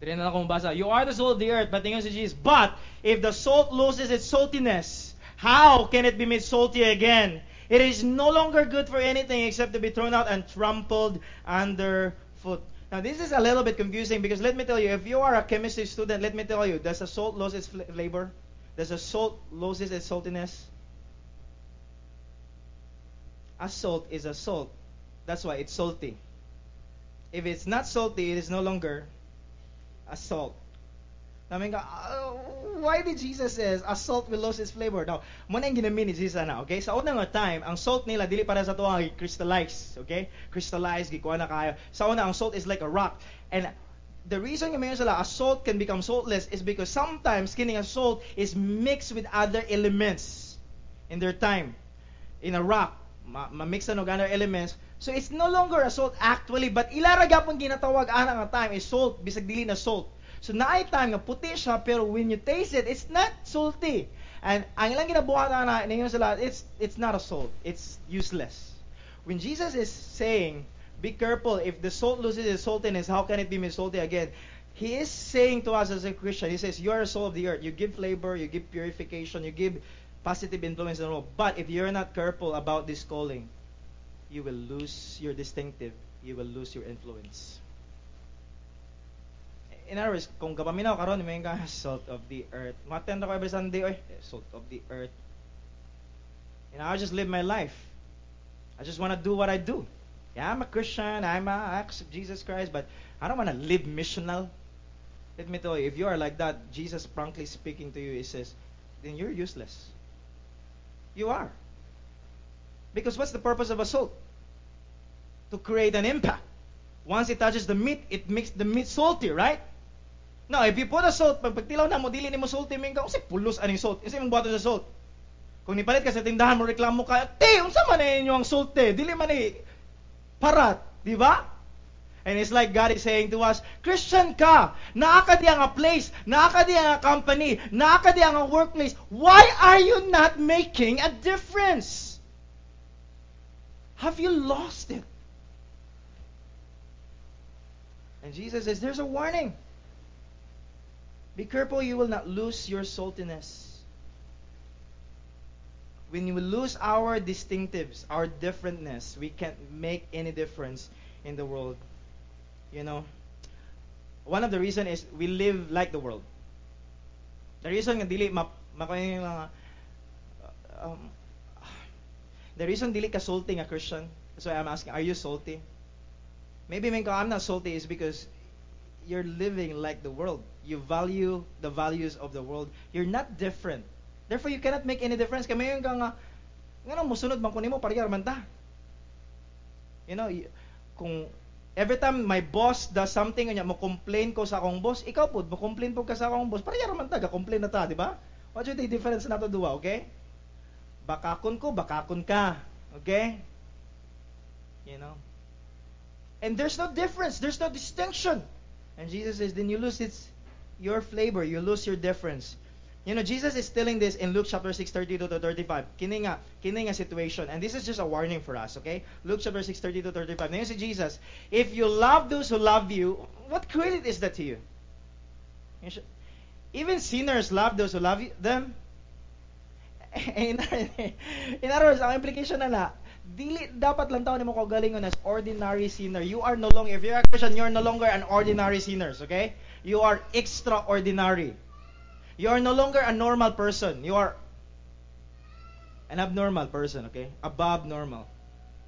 S2: Na akong basa. You are the soul of the earth, but tingnan si Jesus. But if the salt loses its saltiness, how can it be made salty again? It is no longer good for anything except to be thrown out and trampled underfoot. Now, this is a little bit confusing because let me tell you, if you are a chemistry student, let me tell you, does a salt lose its flavor? Does a salt lose its saltiness? A salt is a salt. That's why it's salty. If it's not salty, it is no longer a salt. Namin ka, uh, why did Jesus says a salt will lose its flavor? Now, mo nang ginamin ni Jesus na, okay? Sa unang time, ang salt nila dili para sa tuwa crystallize, okay? Crystallize gikuha na kayo. Sa una ang salt is like a rock. And the reason nga sila a salt can become saltless is because sometimes kining a salt is mixed with other elements in their time. In a rock, ma-mix na og other elements. So it's no longer a salt actually, but ilara gyapon ginatawag ana nga time is salt bisag dili na salt. So time nga puti siya pero when you taste it, it's not salty. And ang ilang ginabuhatan na ninyo sila, it's it's not a salt. It's useless. When Jesus is saying, be careful if the salt loses its saltiness, how can it be made salty again? He is saying to us as a Christian, he says, you are a soul of the earth. You give flavor, you give purification, you give positive influence in the world. But if you're not careful about this calling, you will lose your distinctive, you will lose your influence in words, kung kapaminaw karon may ka salt of the earth. Matend ako every Sunday, oy, eh, salt of the earth. Know, I just live my life. I just want to do what I do. Yeah, I'm a Christian. I'm a, I accept Jesus Christ, but I don't want to live missional. Let me tell you, if you are like that, Jesus frankly speaking to you, he says, then you're useless. You are. Because what's the purpose of a salt? To create an impact. Once it touches the meat, it makes the meat salty, right? Now, if you put a salt, pag pagtilaw na mo, dili ni mo salty, eh, ming ka, usay pulos aning salt. Kasi mong buhato sa salt. Kung nipalit ka sa tindahan mo, reklamo ka, te, unsa man eh, ninyo ang salt, te? Dili man ni parat, di ba? And it's like God is saying to us, Christian ka, naaka di ang place, naaka di ang company, naaka di ang workplace. Why are you not making a difference? Have you lost it? And Jesus says, there's a warning. Be careful you will not lose your saltiness. When we lose our distinctives, our differentness, we can't make any difference in the world. You know, one of the reason is we live like the world. The reason nga dili ma uh, um, the reason dili ka salty nga Christian. Why I'm asking, are you salty? Maybe man I'm not salty is because you're living like the world. You value the values of the world. You're not different. Therefore, you cannot make any difference. Kaya mayon ka nga, nga musunod man kunimo parehar man ta. You know, kung every time my boss does something nya mo complain ko sa akong boss, ikaw pud mo complain pud ka sa akong boss, parehar man ta, ga complain na ta, di ba? What you the difference na to duwa, okay? Bakakon ko, bakakon ka. Okay? You know? And there's no difference, there's no distinction. And Jesus says, then you lose its your flavor, you lose your difference. You know, Jesus is telling this in Luke chapter 6, 32 to 35. Kini nga, kini nga situation. And this is just a warning for us, okay? Luke chapter 6, 32 to 35. Ngayon si Jesus, if you love those who love you, what credit is that to you? Even sinners love those who love them. in, in other words, ang implication na na, dili dapat lang tao nimo ko galingon as ordinary sinner. You are no longer if you're a Christian, you're no longer an ordinary sinner, okay? You are extraordinary. You are no longer a normal person. You are an abnormal person, okay? Above normal.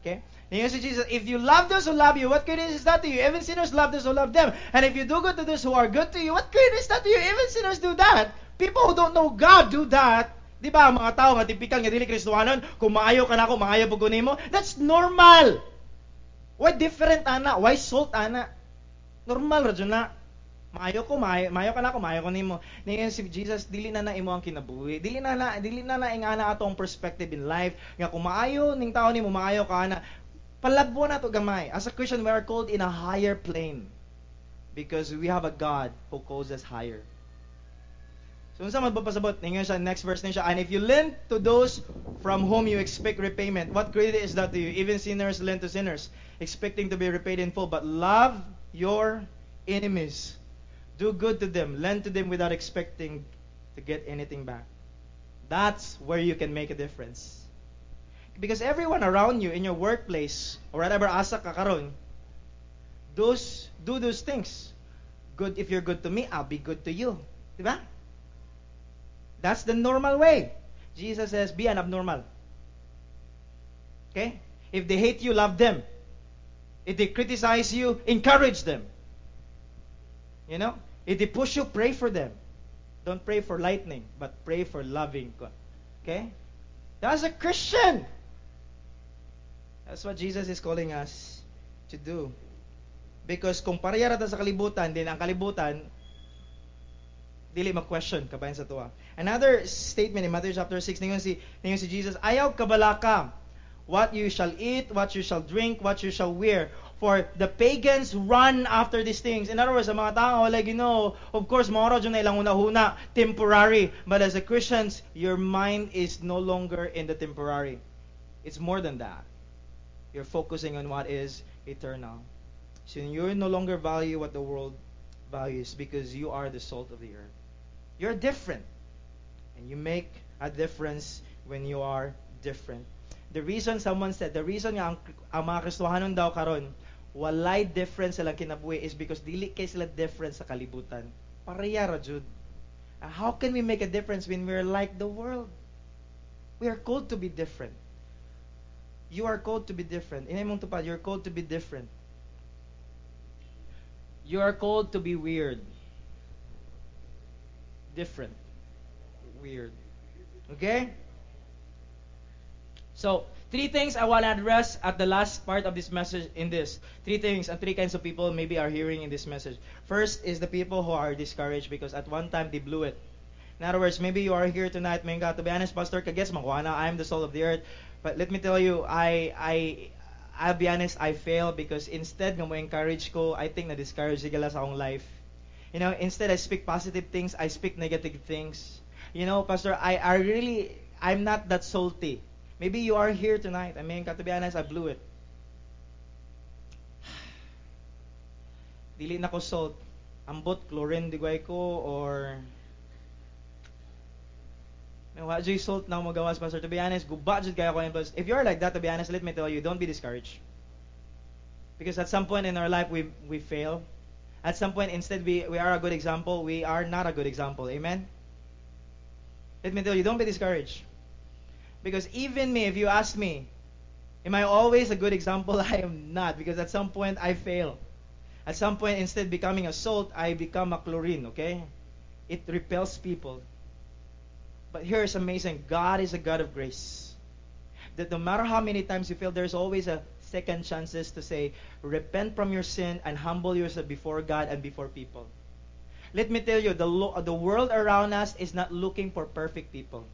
S2: Okay? And si Jesus, if you love those who love you, what good is that to you? Even sinners love those who love them. And if you do good to those who are good to you, what good is that to you? Even sinners do that. People who don't know God do that. Di ba, mga tao nga tipikal nga dili Kristohanon, kung maayo ka na ako, maayo pag mo, that's normal. Why different ana? Why salt ana? Normal ra na. Maayo ko, maayo, maayo ka na ako, maayo ko nimo. Ngayon si Jesus dili na na imo ang kinabuhi. Dili na na dili na na ingana atong perspective in life nga kung maayo ning tao nimo maayo ka na. Palabwa na to gamay. As a Christian, we are called in a higher plane because we have a God who calls us higher. So unsa man papasabot ninyo sa next verse niya and if you lend to those from whom you expect repayment what credit is that to you even sinners lend to sinners expecting to be repaid in full but love your enemies Do good to them. Lend to them without expecting to get anything back. That's where you can make a difference. Because everyone around you in your workplace or whatever asa ka karon, those do those things. Good if you're good to me, I'll be good to you. Diba? That's the normal way. Jesus says, be an abnormal. Okay? If they hate you, love them. If they criticize you, encourage them. You know? If they push you, pray for them. Don't pray for lightning, but pray for loving God. Okay? That's a Christian. That's what Jesus is calling us to do. Because kung pareha ta sa kalibutan, din ang kalibutan, dili mag-question kabayan sa tuwa. Another statement in Matthew chapter 6, ningon si, ningon si Jesus, Ayaw kabalaka, what you shall eat, what you shall drink, what you shall wear. For the pagans run after these things. In other words, mga tao, like, you know, of course, moro dyan na ilang una-huna, temporary. But as a Christians, your mind is no longer in the temporary. It's more than that. You're focusing on what is eternal. So you no longer value what the world values because you are the salt of the earth. You're different. And you make a difference when you are different. The reason someone said, the reason nga ang, ang mga Kristohanon daw karon walay difference sila kinabuhi is because dili kay sila different sa kalibutan. Pareha ra jud. How can we make a difference when we're like the world? We are called to be different. You are called to be different. Inay mong tupad, you're called to be different. You are called to be weird. Different. Weird. Okay? So, Three things I want to address at the last part of this message in this. Three things and three kinds of people maybe are hearing in this message. First is the people who are discouraged because at one time they blew it. In other words, maybe you are here tonight, Menga. To be honest, Pastor, kages makuha I am the soul of the earth. But let me tell you, I, I, I'll be honest, I fail because instead ng mo encourage ko, I think na discourage sigala sa akong life. You know, instead I speak positive things, I speak negative things. You know, Pastor, I, I really, I'm not that salty. Maybe you are here tonight. I mean, to be honest, I blew it. Dili na ko salt. Ambot, chlorine, digway ko, or... May wa salt na magawas, Pastor. To be honest, guba kaya ko plus. If you're like that, to be honest, let me tell you, don't be discouraged. Because at some point in our life, we, we fail. At some point, instead, we, we are a good example. We are not a good example. Amen? Let me tell you, don't be discouraged. Because even me, if you ask me, am I always a good example? I am not. Because at some point, I fail. At some point, instead becoming a salt, I become a chlorine, okay? It repels people. But here is amazing. God is a God of grace. That no matter how many times you fail, there's always a second chances to say, repent from your sin and humble yourself before God and before people. Let me tell you, the, lo- the world around us is not looking for perfect people.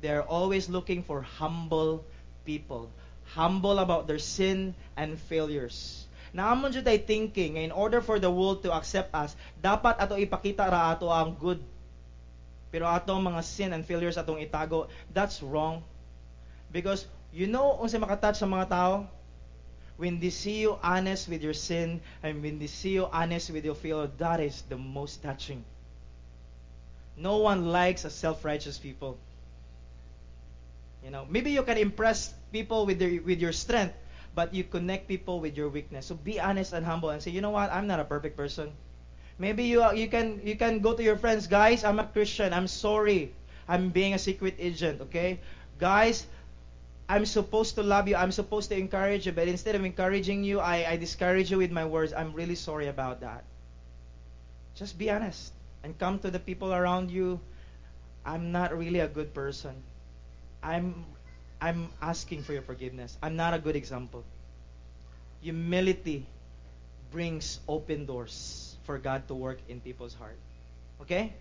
S2: They're always looking for humble people. Humble about their sin and failures. Naamon jud ay thinking in order for the world to accept us, dapat ato ipakita ra ato ang good Pero atong mga sin and failures atong itago, that's wrong. Because you know unsa makatouch sa mga tao? When they see you honest with your sin and when they see you honest with your failure, that is the most touching. No one likes a self-righteous people. You know, maybe you can impress people with their with your strength, but you connect people with your weakness. So be honest and humble and say, you know what, I'm not a perfect person. Maybe you you can you can go to your friends, guys. I'm a Christian. I'm sorry. I'm being a secret agent. Okay, guys. I'm supposed to love you. I'm supposed to encourage you, but instead of encouraging you, I, I discourage you with my words. I'm really sorry about that. Just be honest and come to the people around you. I'm not really a good person. I'm I'm asking for your forgiveness. I'm not a good example. Humility brings open doors for God to work in people's heart. Okay?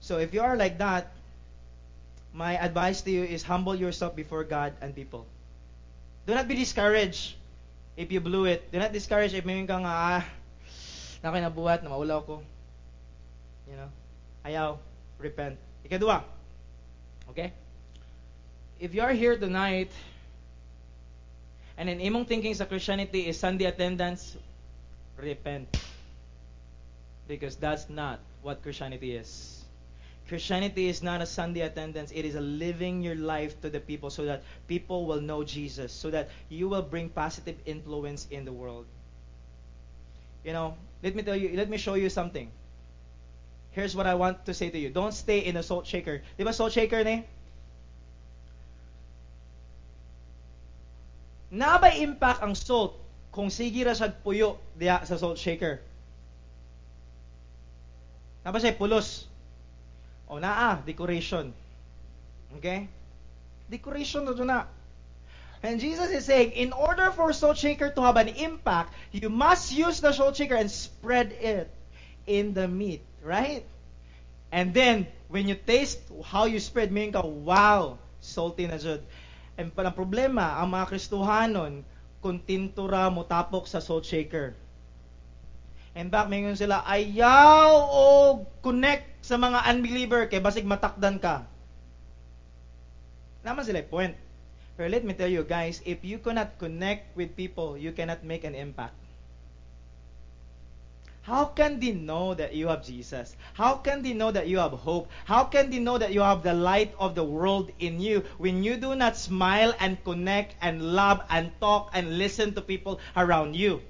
S2: So if you are like that, my advice to you is humble yourself before God and people. Do not be discouraged if you blew it. Do not discourage if may ka nga, ah, nakinabuhat, na maulaw ko. You know? Ayaw. Repent. Ikadua. Okay? If you are here tonight, and in imong thinking sa Christianity is Sunday attendance, repent. Because that's not what Christianity is. Christianity is not a Sunday attendance. It is a living your life to the people so that people will know Jesus, so that you will bring positive influence in the world. You know, let me tell you, let me show you something. Here's what I want to say to you. Don't stay in a salt shaker. Di ba salt shaker ni? Nabay impact ang salt kung sige ra siya puyo diya sa salt shaker. Naba siya pulos. O naa, decoration. Okay? Decoration na na. And Jesus is saying, in order for salt shaker to have an impact, you must use the salt shaker and spread it in the meat, right? And then, when you taste how you spread, meaning ka, wow, salty na jud. And palang problema, ang mga Kristohanon, kontintura mo tapok sa salt shaker. And back, mayroon sila, ayaw o connect sa mga unbeliever kay basig matakdan ka. Naman sila point. Pero let me tell you guys, if you cannot connect with people, you cannot make an impact. How can they know that you have Jesus? How can they know that you have hope? How can they know that you have the light of the world in you when you do not smile and connect and love and talk and listen to people around you?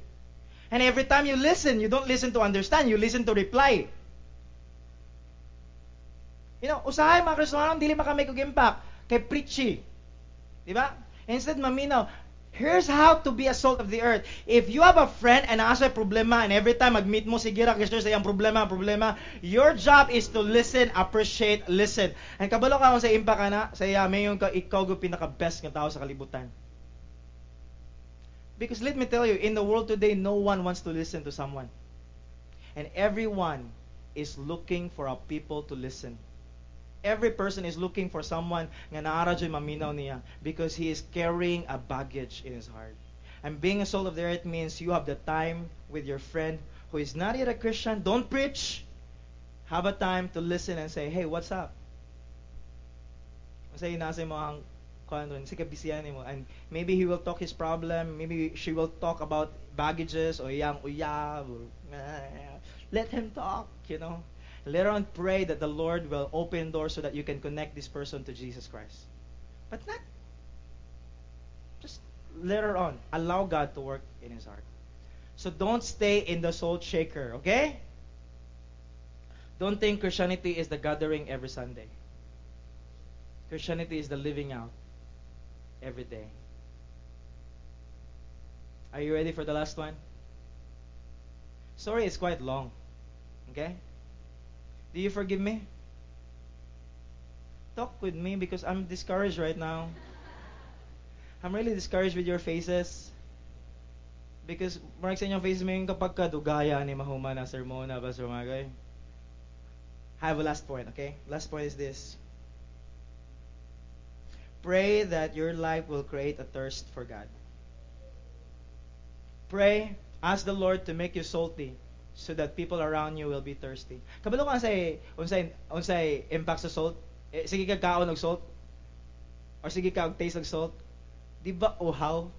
S2: And every time you listen, you don't listen to understand, you listen to reply. You know, usahay mga Kristohanon, dili makamay kog impact kay preachy. Di ba? Instead, maminaw, here's how to be a salt of the earth. If you have a friend and asa problema and every time mag-meet mo si Gira kasi sa iyang problema, problema, your job is to listen, appreciate, listen. And kabalo ka sa impact ka na, sa iya, may yung ka, ikaw go pinaka-best ng tao sa kalibutan. Because let me tell you, in the world today, no one wants to listen to someone. And everyone is looking for a people to listen. Every person is looking for someone nga naara dyan maminaw niya because he is carrying a baggage in his heart. And being a soul of the earth means you have the time with your friend who is not yet a Christian. Don't preach. Have a time to listen and say, hey, what's up? Say, nasa mo ang kuan sige bisiyan mo and maybe he will talk his problem maybe she will talk about baggages or yang uyab or, let him talk you know later on pray that the lord will open doors so that you can connect this person to jesus christ but not just later on allow god to work in his heart so don't stay in the salt shaker okay don't think christianity is the gathering every sunday christianity is the living out every day. Are you ready for the last one? Sorry, it's quite long. Okay? Do you forgive me? Talk with me because I'm discouraged right now. I'm really discouraged with your faces. Because marag sa inyong faces mo yung kapag kadugaya ni mahuma na sermona, Pastor Magay. I have a last point, okay? Last point is this. Pray that your life will create a thirst for God. Pray, ask the Lord to make you salty. So that people around you will be thirsty. Kabalo ka say unsay unsay impact sa salt? Eh, sige ka kaon og salt. Or sige ka og taste og salt. Di ba uhaw?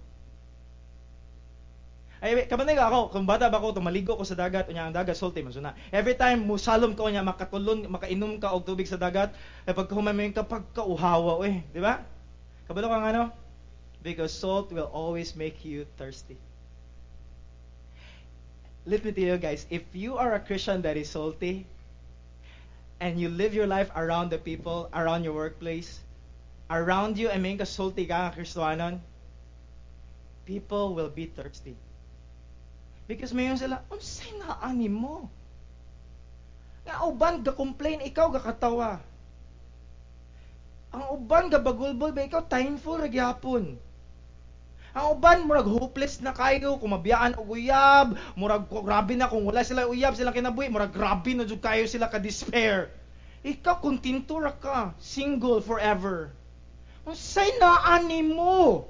S2: Ay, kabanay ako, kung bata ba ko, tumaligo ko sa dagat, unya ang dagat, salty man suna. Every time, musalom ko niya, makatulon, makainom ka og tubig sa dagat, ay pag humamin ka, pagkauhawa, eh. Di ba? Kabalo ka nga, ano? Because salt will always make you thirsty. Let me tell you guys, if you are a Christian that is salty, and you live your life around the people, around your workplace, around you, I mean, salty ka, Kristohanon, people will be thirsty. Because mayon sila, unsay na ani mo? Nga uban ga complain ikaw ga katawa. Ang uban ga bagulbol ba ikaw thankful ra gyapon. Ang uban murag hopeless na kayo kung mabiyaan uyab, murag grabe na kung wala sila uyab sila kinabuhi, murag grabe na jud kayo sila ka despair. Ikaw kontento ra ka, single forever. Unsay na ani mo?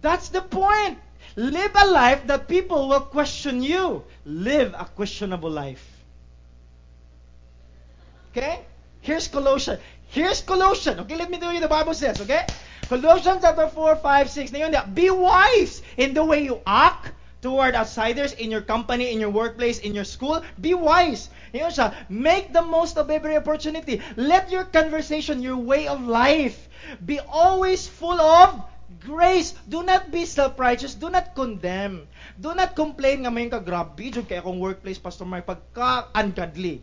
S2: That's the point. Live a life that people will question you. Live a questionable life. Okay? Here's Colossians. Here's Colossians. Okay, let me tell you the Bible says, okay? Colossians chapter 4, 5, 6. Na yun, be wise in the way you act toward outsiders in your company, in your workplace, in your school. Be wise. Yun siya, make the most of every opportunity. Let your conversation, your way of life, be always full of grace. Do not be self-righteous. Do not condemn. Do not complain nga mayon ka grabe jud kay akong workplace pastor may pagka ungodly.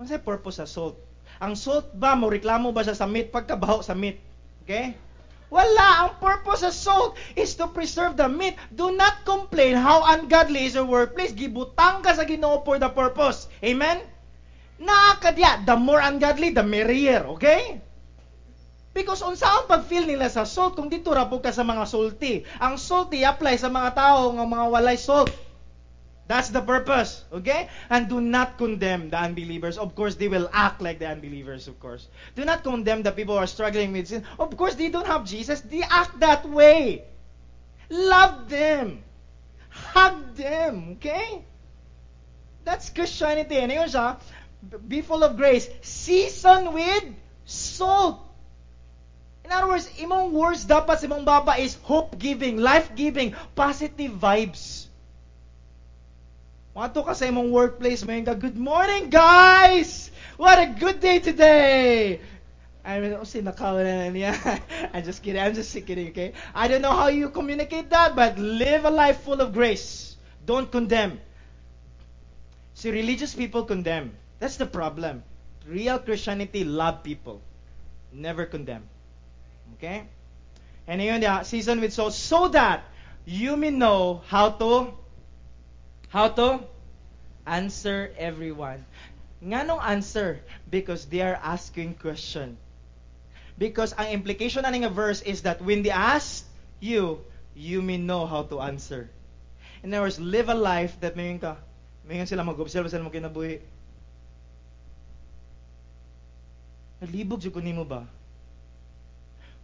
S2: Ano sa purpose sa salt? Ang salt ba mo reklamo ba sa meat pagkabaho sa meat? Okay? Wala. Ang purpose sa salt is to preserve the meat. Do not complain how ungodly is your workplace. Gibutang ka sa Ginoo for the purpose. Amen? Nakakadya. The more ungodly, the merrier. Okay? Because unsa ang pag-feel nila sa salt kung dito ra ka sa mga salty. Ang salty apply sa mga tao nga mga walay salt. That's the purpose, okay? And do not condemn the unbelievers. Of course, they will act like the unbelievers, of course. Do not condemn the people who are struggling with sin. Of course, they don't have Jesus. They act that way. Love them. Hug them, okay? That's Christianity. And yun siya, be full of grace. Season with salt. In other words, imong words dapat imong baba is hope-giving, life-giving, positive vibes. Wato ka sa imong workplace, may ka, good morning guys! What a good day today! I mean, oh, sinakaw na niya. I'm just kidding. I'm just kidding, okay? I don't know how you communicate that, but live a life full of grace. Don't condemn. See, religious people condemn. That's the problem. Real Christianity love people. Never condemn. Okay? And yun, yeah, season with salt so that you may know how to how to answer everyone. Nganong answer? Because they are asking question. Because ang implication na nga verse is that when they ask you, you may know how to answer. In other words, live a life that mayon ka, mayon sila mag-observe sa mga kinabuhi. Nalibog ko nimo ba?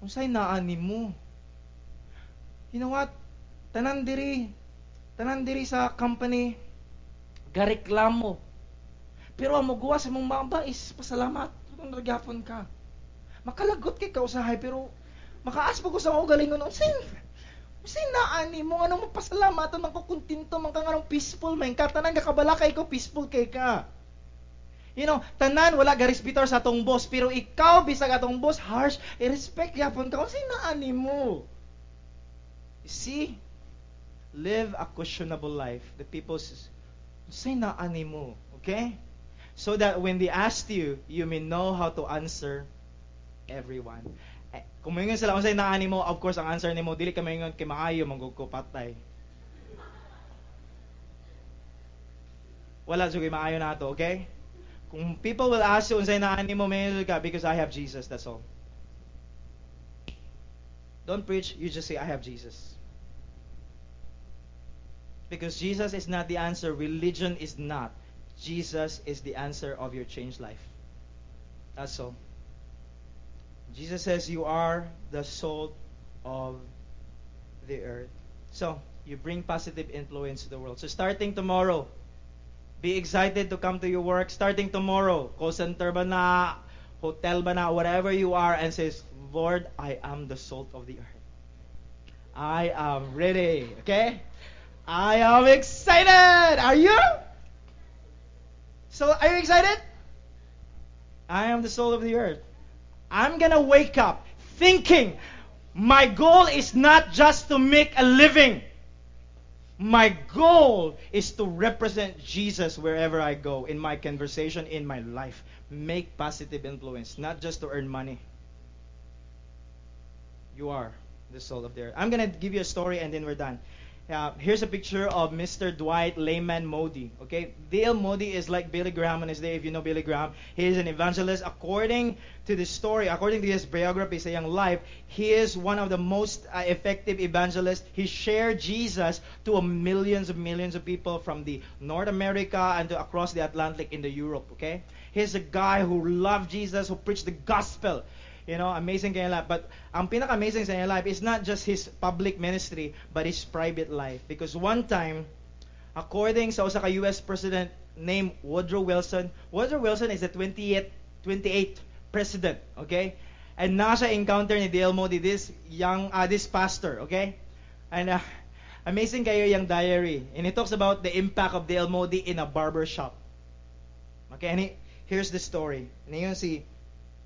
S2: Unsay naani mo? You know what? Tanan diri, tanan diri sa company, gareklamo. Pero ang muguwa sa mong mamba is pasalamat kung nagyapon ka. Makalagot kay ka usahay pero makaas ko sa mga galingon unsay unsay naani mo ano mo pasalamatan man ko kontento man ka nganong peaceful man ka tanan ka kabala kay ko peaceful kay ka. You know, tanan wala ga respetar sa atong boss, pero ikaw bisag atong boss harsh, i-respect yapon ka unsay naani mo. You see, live a questionable life. The people says, unsay naani mo, okay? So that when they ask you, you may know how to answer everyone. Eh, kung mayngon sila unsay naani mo, of course ang answer nimo dili ka mayngon kay maayo manggug ko patay. Wala jud maayo nato, okay? Kung people will ask you unsay naani mo, mayon ka because I have Jesus, that's all. Don't preach, you just say I have Jesus. Because Jesus is not the answer, religion is not. Jesus is the answer of your changed life. That's all. Jesus says you are the salt of the earth. So, you bring positive influence to the world. So, starting tomorrow, be excited to come to your work. Starting tomorrow, call center ba na, hotel ba na, whatever you are, and says, Lord, I am the salt of the earth. I am ready. Okay? I am excited. Are you? So, are you excited? I am the soul of the earth. I'm gonna wake up thinking my goal is not just to make a living. My goal is to represent Jesus wherever I go, in my conversation, in my life. Make positive influence, not just to earn money. You are the soul of the earth. I'm going to give you a story and then we're done. Uh, here's a picture of Mr. Dwight Lyman Moody. Okay, D.L. Moody is like Billy Graham on his day. If you know Billy Graham, he is an evangelist. According to the story, according to his biography, sa young life, he is one of the most uh, effective evangelists. He shared Jesus to millions of millions of people from the North America and to across the Atlantic in the Europe. Okay, he's a guy who loved Jesus, who preached the gospel. You know, amazing kanyang life. But ang pinaka-amazing sa kanyang life is not just his public ministry, but his private life. Because one time, according sa usa ka US president named Woodrow Wilson, Woodrow Wilson is the 28th, 28th president, okay? And nasa encounter ni D.L. Moody, this young, uh, this pastor, okay? And uh, amazing kayo yung diary. And he talks about the impact of. Moody in a barber shop. Okay, and he, here's the story. And yun si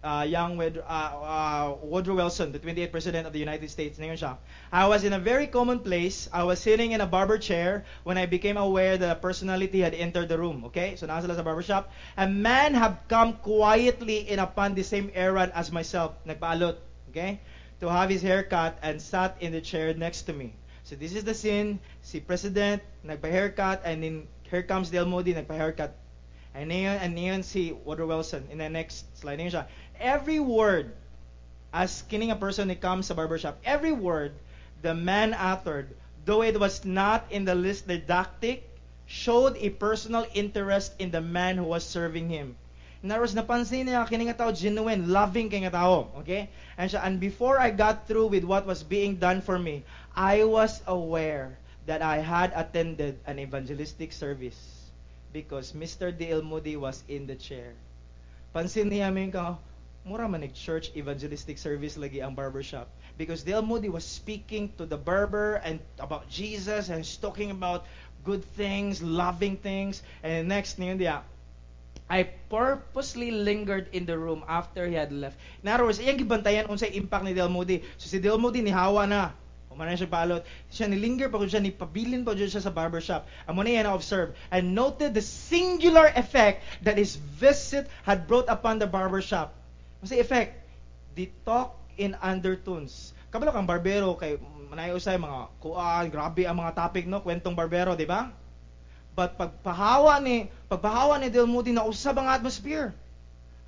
S2: uh, young with, uh, uh, Woodrow Wilson, the 28th President of the United States. Siya. I was in a very common place. I was sitting in a barber chair when I became aware that a personality had entered the room. Okay? So nasa sa barber shop. A man had come quietly in upon the same errand as myself. Nagpaalot. Okay? To have his hair cut and sat in the chair next to me. So this is the scene. Si President, nagpa-haircut, and then here comes D.L. Moody, nagpa-haircut. And ngayon, and ngayon si Woodrow Wilson. In the next slide, ngayon siya every word, as kining a person who comes to barbershop, every word the man uttered, though it was not in the least didactic, showed a personal interest in the man who was serving him. In other words, napansin niya kining tao genuine, loving kay tao. Okay? And, siya, and before I got through with what was being done for me, I was aware that I had attended an evangelistic service because Mr. D.L. Moody was in the chair. Pansin niya min ka, mura man church evangelistic service lagi ang barbershop because Del Moody was speaking to the barber and about Jesus and talking about good things, loving things, and next niyon dia I purposely lingered in the room after he had left. In other words, iyang gibantayan unsay impact ni Del Moody. So si Del Moody ni hawa na. Umana siya palot. Siya nilinger pa siya, ni pabilin pa siya sa barbershop. Amo na yan observe and noted the singular effect that his visit had brought upon the barbershop. Kasi effect, they talk in undertones. Kabalo kang barbero kay manayo usay mga kuan, grabe ang mga topic no, kwentong barbero, di ba? But pagpahawa ni pagpahawa ni Del Moody na usab ang atmosphere.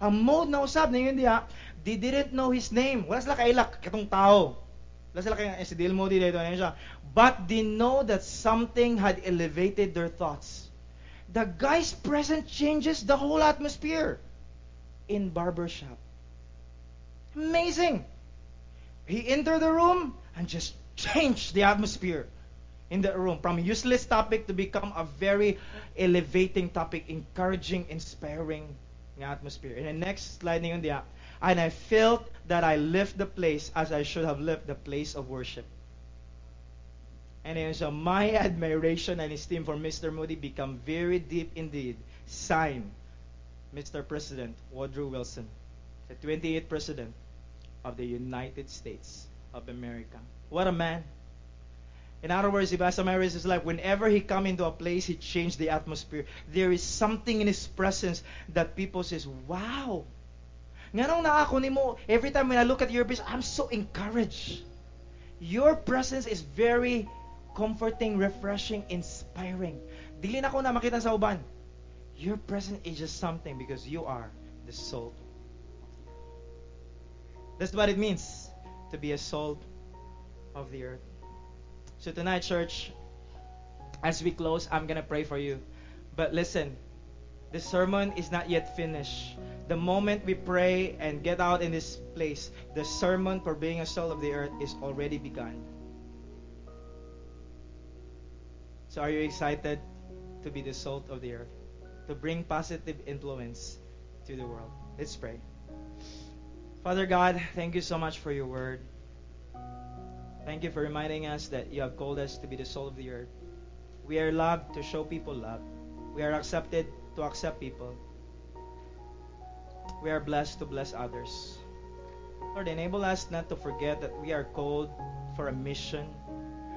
S2: Ang mode na usab na yun diha, they didn't know his name. Wala sila kailak katong tao. Eh, D.L. Moody dito siya. But they know that something had elevated their thoughts. The guy's presence changes the whole atmosphere in barbershop. Amazing. He entered the room and just changed the atmosphere in the room from useless topic to become a very elevating topic, encouraging, inspiring atmosphere. And the next slide ninyo dia, and I felt that I left the place as I should have left the place of worship. And then so my admiration and esteem for Mr. Moody become very deep indeed. Sign, Mr. President Woodrow Wilson, the 28th President of the United States of America. What a man. In other words, if I marries his life, whenever he come into a place, he changed the atmosphere. There is something in his presence that people says, wow. Nganong naako nimo, every time when I look at your face, I'm so encouraged. Your presence is very comforting, refreshing, inspiring. Dili na ko na makita sa uban. Your presence is just something because you are the salt that's what it means to be a salt of the earth. So tonight, church, as we close, I'm to pray for you. But listen, the sermon is not yet finished. The moment we pray and get out in this place, the sermon for being a salt of the earth is already begun. So are you excited to be the salt of the earth? To bring positive influence to the world? Let's pray. Father God, thank you so much for your word. Thank you for reminding us that you have called us to be the salt of the earth. We are loved to show people love. We are accepted to accept people. We are blessed to bless others. Lord, enable us not to forget that we are called for a mission.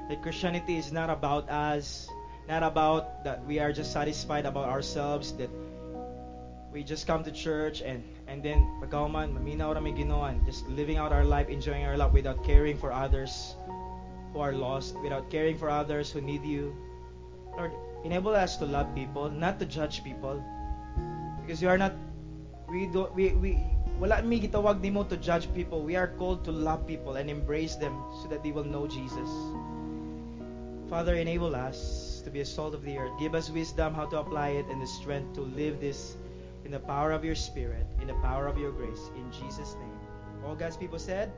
S2: That Christianity is not about us, not about that we are just satisfied about ourselves, that we just come to church and and then pagkauman maminaw ra may Ginoo and just living out our life, enjoying our life without caring for others who are lost, without caring for others who need you. Lord, enable us to love people, not to judge people. Because you are not we do we we wala mi gitawag nimo to judge people. We are called to love people and embrace them so that they will know Jesus. Father, enable us to be a salt of the earth. Give us wisdom how to apply it and the strength to live this in the power of your spirit, in the power of your grace. In Jesus' name. All God's people said,